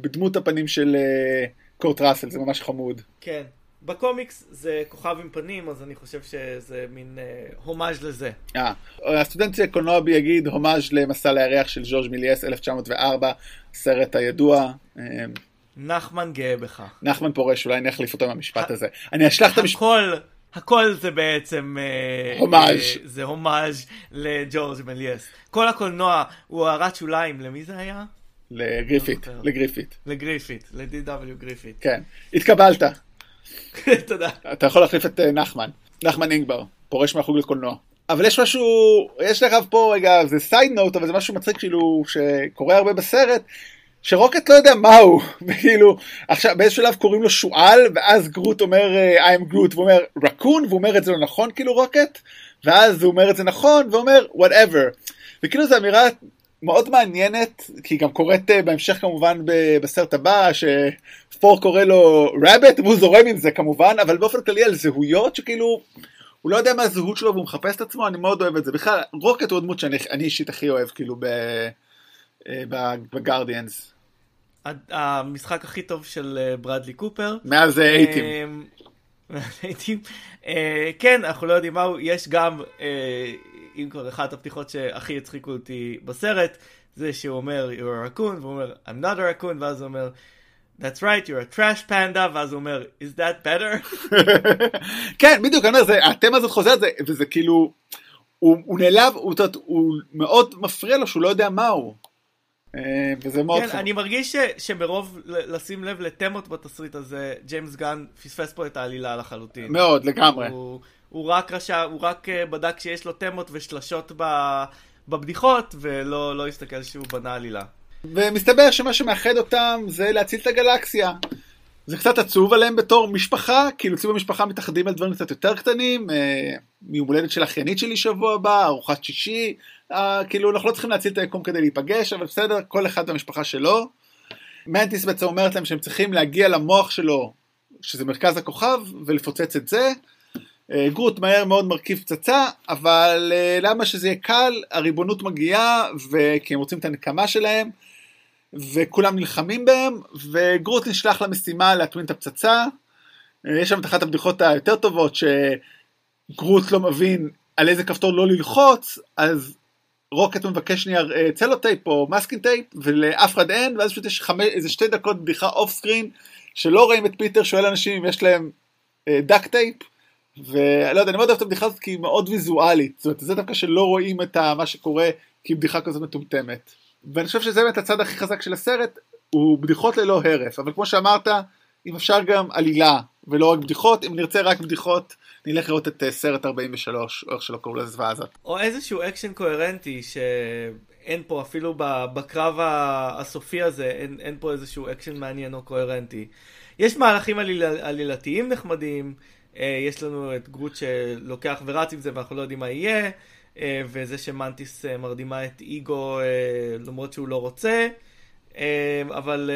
[SPEAKER 1] בדמות הפנים של קורט ראסל, זה ממש חמוד.
[SPEAKER 2] כן. בקומיקס זה כוכב עם פנים, אז אני חושב שזה מין אה, הומאז' לזה.
[SPEAKER 1] אה, הסטודנט קונובי יגיד הומאז' למסע לירח של ז'ורג' מיליאס 1904, סרט הידוע. אה,
[SPEAKER 2] נחמן גאה בך.
[SPEAKER 1] נחמן פורש, אולי אני אחליף אותו מהמשפט הזה. אני אשלח את המשפט...
[SPEAKER 2] הכל, הכל זה בעצם...
[SPEAKER 1] אה, הומאז'.
[SPEAKER 2] אה, זה הומאז' לז'ורז' מלייס. כל הקולנוע הוא הערת שוליים, למי זה היה?
[SPEAKER 1] לגריפית', לא לגריפית'.
[SPEAKER 2] לגריפית', ל-DW גריפית'.
[SPEAKER 1] כן, התקבלת.
[SPEAKER 2] תודה.
[SPEAKER 1] אתה יכול להחליף את אה, נחמן, נחמן אינגבר, פורש מהחוג לקולנוע. אבל יש משהו, יש לך פה רגע, זה side note, אבל זה משהו מצחיק כאילו, שקורה הרבה בסרט, שרוקט לא יודע מה הוא, וכאילו, עכשיו באיזה שלב קוראים לו שועל, ואז גרוט אומר I am גרוט, והוא אומר רקון, והוא אומר את זה לא נכון כאילו רוקט, ואז הוא אומר את זה נכון, והוא אומר whatever. וכאילו זו אמירה מאוד מעניינת, כי היא גם קורית אה, בהמשך כמובן בסרט הבא, שפור קורא לו רביט, והוא זורם עם זה כמובן, אבל באופן כללי על זהויות שכאילו, הוא לא יודע מה הזהות שלו והוא מחפש את עצמו, אני מאוד אוהב את זה. בכלל, רוקט הוא הדמות שאני אישית הכי אוהב, כאילו, אה, בגרדיאנס.
[SPEAKER 2] המשחק הכי טוב של אה, ברדלי קופר.
[SPEAKER 1] מאז אייטים.
[SPEAKER 2] כן, אנחנו לא יודעים מהו, יש גם אם כבר אחת הפתיחות שהכי הצחיקו אותי בסרט, זה שהוא אומר, you're a raccoon, והוא אומר, I'm not a raccoon, ואז הוא אומר, That's right, you're a trash panda, ואז הוא אומר, is that better?
[SPEAKER 1] כן, בדיוק, אני אומר, זה, התמה הזאת חוזרת, זה, וזה כאילו, הוא, הוא נעלב, הוא, הוא, הוא מאוד מפריע לו שהוא לא יודע מה הוא. אה, וזה מאוד
[SPEAKER 2] כן, חמור. אני מרגיש ש, שמרוב לשים לב לתמות בתסריט הזה, ג'יימס גן פספס פה את העלילה לחלוטין.
[SPEAKER 1] מאוד, לגמרי.
[SPEAKER 2] הוא, הוא רק רשע, הוא רק אה, בדק שיש לו תמות ושלשות ב, בבדיחות, ולא לא הסתכל שהוא בנה עלילה.
[SPEAKER 1] ומסתבר שמה שמאחד אותם זה להציל את הגלקסיה. זה קצת עצוב עליהם בתור משפחה, כאילו אצלי במשפחה מתאחדים על דברים קצת יותר קטנים, אה, מיום הולדת של אחיינית שלי שבוע הבא, ארוחת שישי, אה, כאילו אנחנו לא צריכים להציל את היקום כדי להיפגש, אבל בסדר, כל אחד במשפחה שלו. מנטיס בעצם אומרת להם שהם צריכים להגיע למוח שלו, שזה מרכז הכוכב, ולפוצץ את זה. אה, גרוט מהר מאוד מרכיב פצצה, אבל אה, למה שזה יהיה קל, הריבונות מגיעה, וכי הם רוצים את הנקמה שלהם, וכולם נלחמים בהם, וגרוט נשלח למשימה להטמין את הפצצה. אה, יש שם את אחת הבדיחות היותר טובות, שגרוט לא מבין על איזה כפתור לא ללחוץ, אז רוקט מבקש שנייה סלוטייפ או masking tape, ולאף אחד אין, ואז פשוט יש חמש, איזה שתי דקות בדיחה off screen, שלא רואים את פיטר שואל אנשים אם יש להם duct tape, ולא יודע, אני מאוד אוהב את הבדיחה הזאת כי היא מאוד ויזואלית, זאת אומרת, זה דווקא שלא רואים את מה שקורה זה בדיחה כזאת מטומטמת. ואני חושב שזה באמת הצד הכי חזק של הסרט, הוא בדיחות ללא הרף, אבל כמו שאמרת, אם אפשר גם עלילה ולא רק בדיחות, אם נרצה רק בדיחות, נלך לראות את אה, סרט 43, או איך שלא קוראים לזוועה הזאת.
[SPEAKER 2] או איזשהו אקשן קוהרנטי שאין פה אפילו בקרב הסופי הזה, אין, אין פה איזשהו אקשן מעניין או קוהרנטי. יש מהלכים עליל, עלילתיים נחמדים, אה, יש לנו את גרוט שלוקח ורץ עם זה ואנחנו לא יודעים מה יהיה, וזה שמאנטיס אה, מרדימה את אגו למרות שהוא לא רוצה, אבל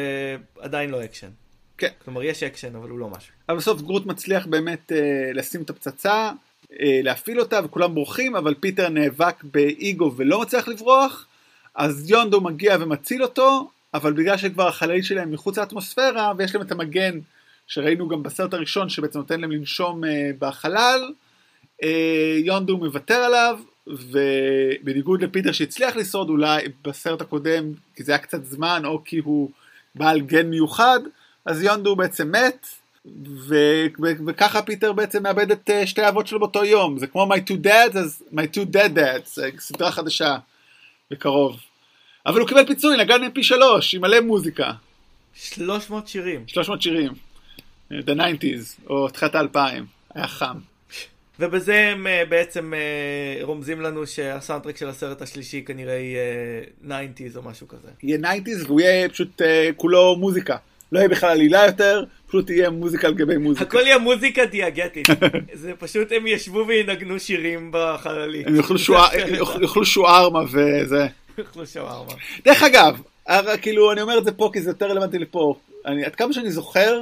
[SPEAKER 2] עדיין לא אקשן.
[SPEAKER 1] כן.
[SPEAKER 2] כלומר, יש אקשן, אבל הוא לא משהו.
[SPEAKER 1] אבל בסוף גרוט מצליח באמת לשים את הפצצה, להפעיל אותה, וכולם בורחים, אבל פיטר נאבק באגו ולא מצליח לברוח, אז יונדו מגיע ומציל אותו, אבל בגלל שכבר החללית שלהם מחוץ לאטמוספירה, ויש להם את המגן שראינו גם בסרט הראשון שבעצם נותן להם לנשום בחלל, יונדו מוותר עליו, ובניגוד לפיטר שהצליח לשרוד אולי בסרט הקודם, כי זה היה קצת זמן, או כי הוא בעל גן מיוחד, אז יונדו בעצם מת, ו- ו- וככה פיטר בעצם מאבד את uh, שתי האבות שלו באותו יום, זה כמו My Two Dads, אז My Two Dead Dads, זה סדרה חדשה בקרוב. אבל הוא קיבל פיצוי, נגן עם פי שלוש, עם מלא מוזיקה.
[SPEAKER 2] 300 שירים.
[SPEAKER 1] 300 שירים. The 90's, או תחילת האלפיים, היה חם.
[SPEAKER 2] ובזה הם uh, בעצם uh, רומזים לנו שהסאונדטרק של הסרט השלישי כנראה יהיה 90's או משהו כזה.
[SPEAKER 1] יהיה 90's והוא יהיה פשוט uh, כולו מוזיקה. לא יהיה בכלל עלילה יותר, פשוט יהיה מוזיקה על גבי מוזיקה.
[SPEAKER 2] הכל יהיה מוזיקה דיאגטית. זה פשוט הם ישבו וינגנו שירים בחללי.
[SPEAKER 1] הם יאכלו שוארמה וזה.
[SPEAKER 2] יאכלו שוארמה.
[SPEAKER 1] דרך אגב, כאילו אני אומר את זה פה כי זה יותר רלוונטי לפה. אני, עד כמה שאני זוכר,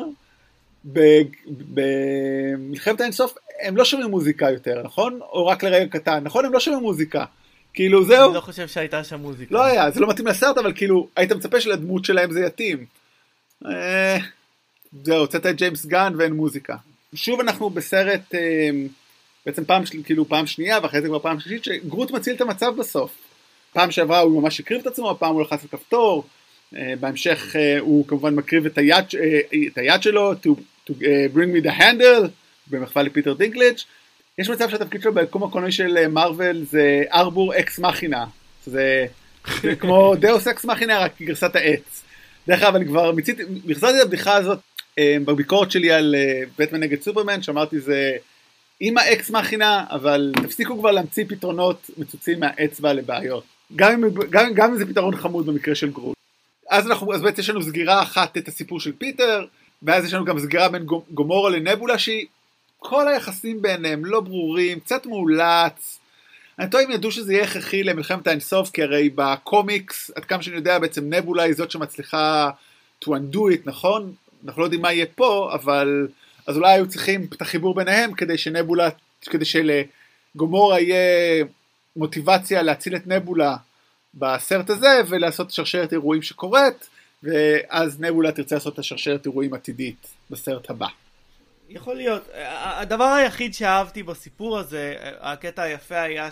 [SPEAKER 1] במלחמת האינסוף הם לא שומעים מוזיקה יותר, נכון? או רק לרגע קטן, נכון? הם לא שומעים מוזיקה. כאילו זהו.
[SPEAKER 2] אני לא חושב שהייתה שם מוזיקה.
[SPEAKER 1] לא היה, זה לא מתאים לסרט, אבל כאילו, היית מצפה שלדמות שלהם זה יתאים. אה, זהו, הוצאת את ג'יימס גן ואין מוזיקה. שוב אנחנו בסרט, אה, בעצם פעם, כאילו פעם שנייה ואחרי זה כבר פעם שלישית, שגרוט מציל את המצב בסוף. פעם שעברה הוא ממש הקריב את עצמו, הפעם הוא לחץ על כפתור, אה, בהמשך הוא כמובן מקריב את היד, את היד שלו, to to bring me the handle במחווה לפיטר דינקליץ'. יש מצב שהתפקיד שלו ביקום הקולנועי של מארוול uh, זה ארבור אקס מכינה. זה, כמו דאוס אקס מכינה רק גרסת העץ. דרך אגב אני כבר מיציתי, החזרתי את הבדיחה הזאת uh, בביקורת שלי על בטמן uh, נגד סופרמן שאמרתי זה עם האקס מכינה אבל תפסיקו כבר להמציא פתרונות מצוצים מהאצבע לבעיות. גם אם, גם, גם אם זה פתרון חמוד במקרה של גרוט. אז אנחנו, אז בעצם יש לנו סגירה אחת את הסיפור של פיטר, ואז יש לנו גם סגירה בין גומורה לנבולה שהיא כל היחסים ביניהם לא ברורים, קצת מאולץ. אני טועה אם ידעו שזה יהיה הכרחי למלחמת האינסוף, כי הרי בקומיקס, עד כמה שאני יודע, בעצם נבולה היא זאת שמצליחה to undo it, נכון? אנחנו לא יודעים מה יהיה פה, אבל אז אולי היו צריכים את החיבור ביניהם כדי שנבולה, כדי שלגומורה יהיה מוטיבציה להציל את נבולה בסרט הזה ולעשות שרשרת אירועים שקורית. ואז נבולה תרצה לעשות את השרשרת אירועים עתידית בסרט הבא.
[SPEAKER 2] יכול להיות. הדבר היחיד שאהבתי בסיפור הזה, הקטע היפה היה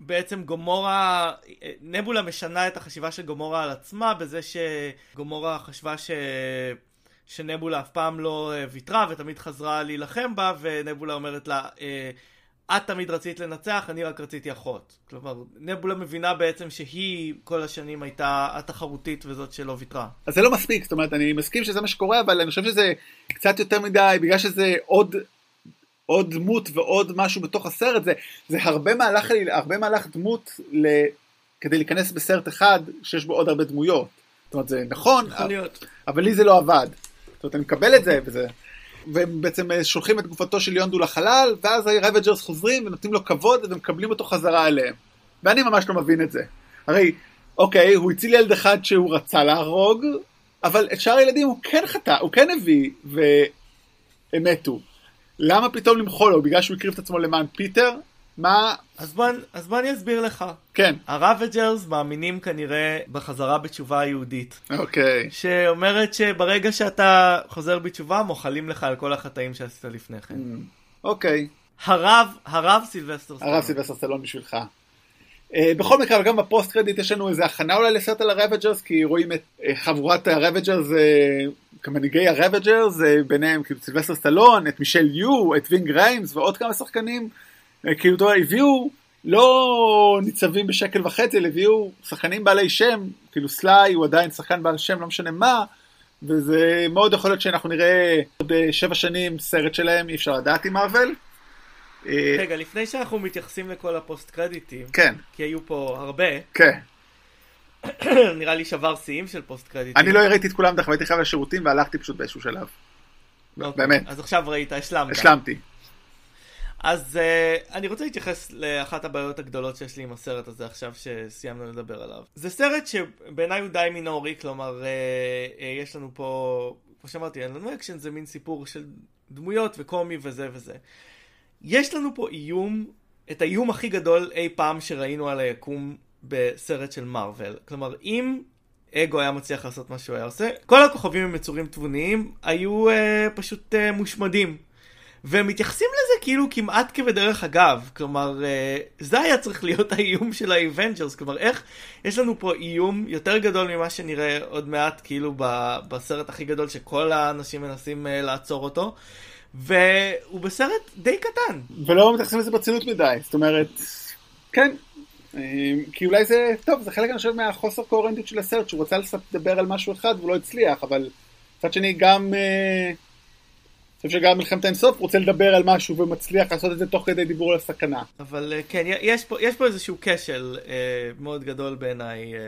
[SPEAKER 2] שבעצם גומורה, נבולה משנה את החשיבה של גומורה על עצמה בזה שגומורה חשבה ש... שנבולה אף פעם לא ויתרה ותמיד חזרה להילחם בה ונבולה אומרת לה את תמיד רצית לנצח, אני רק רציתי אחות. כלומר, נבולה מבינה בעצם שהיא כל השנים הייתה התחרותית וזאת שלא ויתרה.
[SPEAKER 1] אז זה לא מספיק, זאת אומרת, אני מסכים שזה מה שקורה, אבל אני חושב שזה קצת יותר מדי, בגלל שזה עוד, עוד דמות ועוד משהו בתוך הסרט, זה, זה הרבה, מהלך, הרבה מהלך דמות כדי להיכנס בסרט אחד שיש בו עוד הרבה דמויות. זאת אומרת, זה נכון,
[SPEAKER 2] להיות.
[SPEAKER 1] אבל לי זה לא עבד. זאת אומרת, אני מקבל את זה, וזה... והם בעצם אה, שולחים את גופתו של יונדו לחלל, ואז הרבג'רס חוזרים ונותנים לו כבוד ומקבלים אותו חזרה אליהם. ואני ממש לא מבין את זה. הרי, אוקיי, הוא הציל ילד אחד שהוא רצה להרוג, אבל את שאר הילדים הוא כן חטא, הוא כן הביא, והם מתו. למה פתאום למחול לו? בגלל שהוא הקריב את עצמו למען פיטר? מה...
[SPEAKER 2] אז בוא, אז בוא אני אסביר לך.
[SPEAKER 1] כן,
[SPEAKER 2] הראווג'רס מאמינים כנראה בחזרה בתשובה היהודית.
[SPEAKER 1] אוקיי.
[SPEAKER 2] שאומרת שברגע שאתה חוזר בתשובה, מוחלים לך על כל החטאים שעשית לפני כן.
[SPEAKER 1] אוקיי.
[SPEAKER 2] הרב, הרב סילבסטר,
[SPEAKER 1] הרב
[SPEAKER 2] סטלון.
[SPEAKER 1] סילבסטר סטלון בשבילך. אה, בכל מקרה, גם ב post credit יש לנו איזה הכנה אולי לסרט על הראווג'רס, כי רואים את אה, חבורת הראווג'רס, אה, כמנהיגי הראווג'רס, אה, ביניהם כאילו סילבסטר סטלון, את מישל יו, את וינג ריימס ועוד כמה שחקנים, כאילו אתה יודע, הביאו לא ניצבים בשקל וחצי, אלא הביאו שחקנים בעלי שם, כאילו סליי הוא עדיין שחקן בעל שם, לא משנה מה, וזה מאוד יכול להיות שאנחנו נראה עוד אה, שנים סרט שלהם, אי אפשר לדעת עם מארוול. אה,
[SPEAKER 2] רגע, לפני שאנחנו מתייחסים לכל הפוסט קרדיטים,
[SPEAKER 1] כן,
[SPEAKER 2] כי היו פה הרבה,
[SPEAKER 1] כן.
[SPEAKER 2] נראה לי שבר שיאים של פוסט קרדיטים.
[SPEAKER 1] אני לא ראיתי את כולם, דרך אגב, הייתי חייב לשירותים והלכתי פשוט באיזשהו שלב.
[SPEAKER 2] אוקיי,
[SPEAKER 1] באמת.
[SPEAKER 2] אז עכשיו ראית, השלמת.
[SPEAKER 1] השלמתי.
[SPEAKER 2] אז אה, אני רוצה להתייחס לאחת הבעיות הגדולות שיש לי עם הסרט הזה עכשיו שסיימנו לדבר עליו. זה סרט שבעיניי הוא די מינורי, כלומר אה, אה, יש לנו פה, כמו שאמרתי, אין לנו אקשן, זה מין סיפור של דמויות וקומי וזה וזה. יש לנו פה איום, את האיום הכי גדול אי פעם שראינו על היקום בסרט של מארוול. כלומר, אם אגו היה מצליח לעשות מה שהוא היה עושה, כל הכוכבים עם יצורים תבוניים היו אה, פשוט אה, מושמדים. ומתייחסים לזה כאילו כמעט כבדרך אגב, כלומר אה, זה היה צריך להיות האיום של האוונג'רס, כלומר איך יש לנו פה איום יותר גדול ממה שנראה עוד מעט כאילו בסרט הכי גדול שכל האנשים מנסים אה, לעצור אותו, והוא בסרט די קטן.
[SPEAKER 1] ולא מתייחסים לזה ברצינות מדי, זאת אומרת, כן. אה, כי אולי זה, טוב, זה חלק אני חושב מהחוסר קוהרנטיות של הסרט, שהוא רצה לדבר על משהו אחד והוא לא הצליח, אבל מצד שני גם, אני חושב שגם מלחמת האינסוף רוצה לדבר על משהו ומצליח לעשות את זה תוך כדי דיבור על הסכנה.
[SPEAKER 2] אבל אה, כן, יש פה, יש פה איזשהו כשל אה, מאוד גדול בעיניי. אה,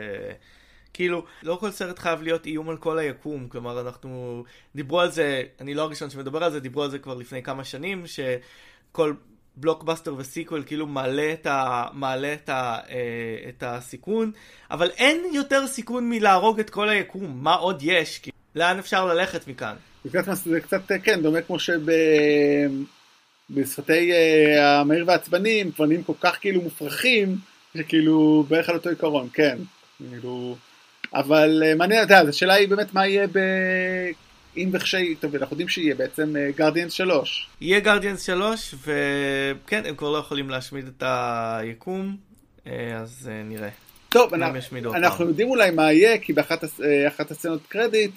[SPEAKER 2] כאילו, לא כל סרט חייב להיות איום על כל היקום, כלומר, אנחנו דיברו על זה, אני לא הראשון שמדבר על זה, דיברו על זה כבר לפני כמה שנים, שכל בלוקבאסטר וסיקוול כאילו מעלה את, ה, מעלה את, ה, אה, את הסיכון, אבל אין יותר סיכון מלהרוג את כל היקום, מה עוד יש? כאילו, לאן אפשר ללכת מכאן?
[SPEAKER 1] זה קצת, זה קצת כן, דומה כמו שבסרטי אה, המהיר והעצבנים, כבר נהיים כל כך כאילו מופרכים, שכאילו בערך על אותו עיקרון, כן. כאילו, אבל אה, מעניין, אתה יודע, השאלה היא באמת מה יהיה ב... אם וכשהי, טוב, אנחנו יודעים שיהיה בעצם גרדיאנס 3.
[SPEAKER 2] יהיה גרדיאנס 3, וכן, הם כבר לא יכולים להשמיד את היקום, אה, אז אה, נראה.
[SPEAKER 1] טוב, אנחנו. אנחנו יודעים אולי מה יהיה, כי באחת הס- אחת הסצנות קרדיט,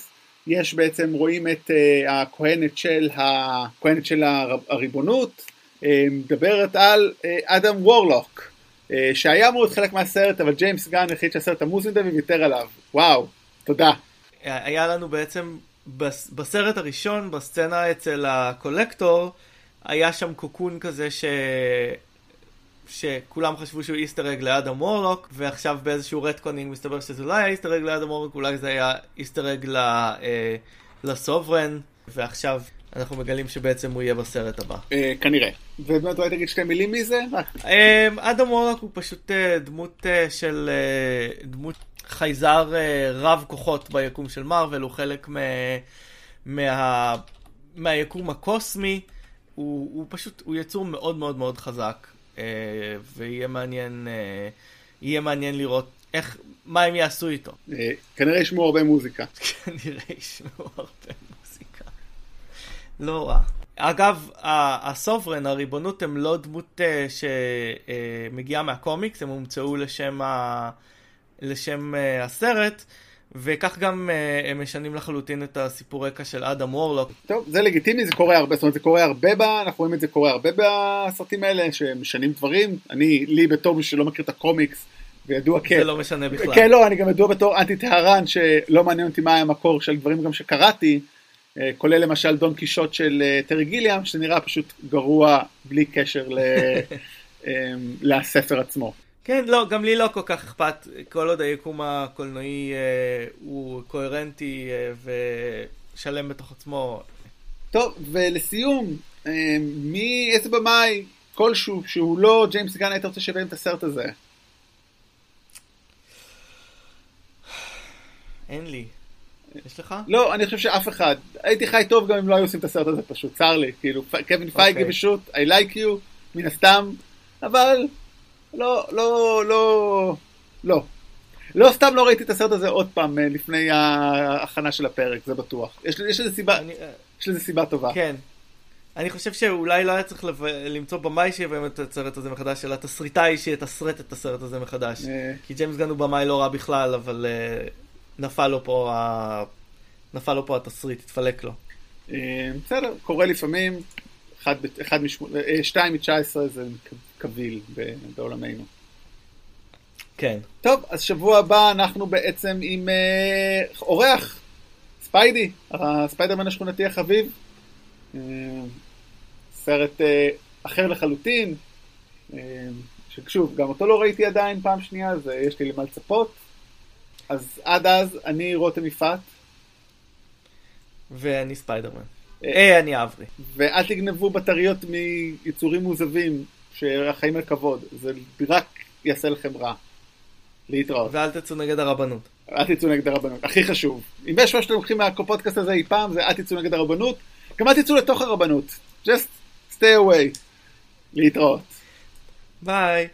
[SPEAKER 1] יש בעצם, רואים את אה, הכהנת של, הכהנת של הר- הריבונות, אה, מדברת על אה, אדם וורלוק, שהיה אמור להיות חלק מהסרט, אבל ג'יימס גן החליט שהסרט עמוס מדי וויתר עליו. וואו, תודה.
[SPEAKER 2] היה לנו בעצם, בס- בסרט הראשון, בסצנה אצל הקולקטור, היה שם קוקון כזה ש... שכולם חשבו שהוא Easter egg לאדם וורלוק, ועכשיו באיזשהו retconning מסתבר שזה לא היה Easter egg לאדם וורלוק, אולי זה היה Easter egg ל... אה, לסוברן, ועכשיו אנחנו מגלים שבעצם הוא יהיה בסרט הבא.
[SPEAKER 1] אה, כנראה. ובאמת אולי תגיד שתי מילים מזה? אה,
[SPEAKER 2] אמ, אדם וורלוק הוא פשוט אה, דמות אה, של אה, דמות חייזר אה, רב כוחות ביקום של מארוול, הוא חלק מה, מה, מהיקום הקוסמי, הוא, הוא פשוט, הוא יצור מאוד מאוד מאוד חזק, ויהיה מעניין, אה, יהיה מעניין לראות איך, מה הם יעשו איתו.
[SPEAKER 1] אה, כנראה ישמעו הרבה מוזיקה.
[SPEAKER 2] כנראה ישמעו הרבה מוזיקה. לא רע. אגב, הסוברן, הריבונות, הם לא דמות אה, שמגיעה מהקומיקס, הם הומצאו לשם, ה... לשם אה, הסרט, וכך גם אה, הם משנים לחלוטין את הסיפור רקע של אדם וורלוק.
[SPEAKER 1] טוב, זה לגיטימי, זה קורה הרבה, זאת אומרת, זה קורה הרבה ב... אנחנו רואים את זה קורה הרבה בסרטים האלה, שמשנים דברים. אני, לי בתור מי שלא מכיר את הקומיקס, וידוע כ...
[SPEAKER 2] זה לא משנה בכלל.
[SPEAKER 1] כן, לא, אני גם ידוע בתור אנטי טהרן, שלא מעניין אותי מה היה המקור של דברים גם שקראתי, אה, כולל למשל דון קישוט של אה, טרי גיליאם, שנראה פשוט גרוע בלי קשר ל... לספר עצמו.
[SPEAKER 2] כן, לא, גם לי לא כל כך אכפת, כל עוד היקום הקולנועי אה, הוא קוהרנטי אה, ושלם בתוך עצמו.
[SPEAKER 1] טוב, ולסיום, אה, מי, איזה במאי כלשהו שהוא לא ג'יימס גן היית רוצה שיביים את הסרט הזה?
[SPEAKER 2] אין לי. יש לך?
[SPEAKER 1] לא, אני חושב שאף אחד. הייתי חי טוב גם אם לא היו עושים את הסרט הזה פשוט, צר לי. כאילו, קווין פייגי
[SPEAKER 2] אוקיי.
[SPEAKER 1] פשוט, I like you, מן הסתם, אבל לא, לא, לא, לא. לא סתם לא ראיתי את הסרט הזה עוד פעם אה, לפני ההכנה של הפרק, זה בטוח. יש, יש לזה סיבה,
[SPEAKER 2] אני, אה,
[SPEAKER 1] יש לזה סיבה טובה.
[SPEAKER 2] כן. אני חושב שאולי לא היה צריך לב... למצוא במאי שיביים את הסרט הזה מחדש, אלא תסריטאי שיתסרט את הסרט הזה מחדש.
[SPEAKER 1] אה,
[SPEAKER 2] כי ג'יימס גן הוא במאי לא רע בכלל, אבל uh, נפל לו פה ה... נפל לו פה התסריט, התפלק לו.
[SPEAKER 1] בסדר, קורה לפעמים, אחד, אחד אה, שתיים מתשע עשרה זה קביל בעולמנו.
[SPEAKER 2] כן.
[SPEAKER 1] טוב, אז שבוע הבא אנחנו בעצם עם אה, אורח, ספיידי, הספיידרמן השכונתי החביב. אה, סרט אה, אחר לחלוטין, אה, ששוב, גם אותו לא ראיתי עדיין פעם שנייה, אז אה, יש לי למה לצפות. אז עד אז, אני רותם יפעת,
[SPEAKER 2] ואני ספיידרמן.
[SPEAKER 1] אה,
[SPEAKER 2] אה, אני אברי.
[SPEAKER 1] ואל תגנבו בטריות מיצורים מוזבים, שהחיים על כבוד, זה רק יעשה לכם רע. להתראות.
[SPEAKER 2] ואל תצאו נגד הרבנות.
[SPEAKER 1] אל תצאו נגד הרבנות, הכי חשוב. אם יש מה שאתם לוקחים מהפודקאסט הזה אי פעם, זה אל תצאו נגד הרבנות, גם אל תצאו לתוך הרבנות. just stay away. להתראות.
[SPEAKER 2] ביי.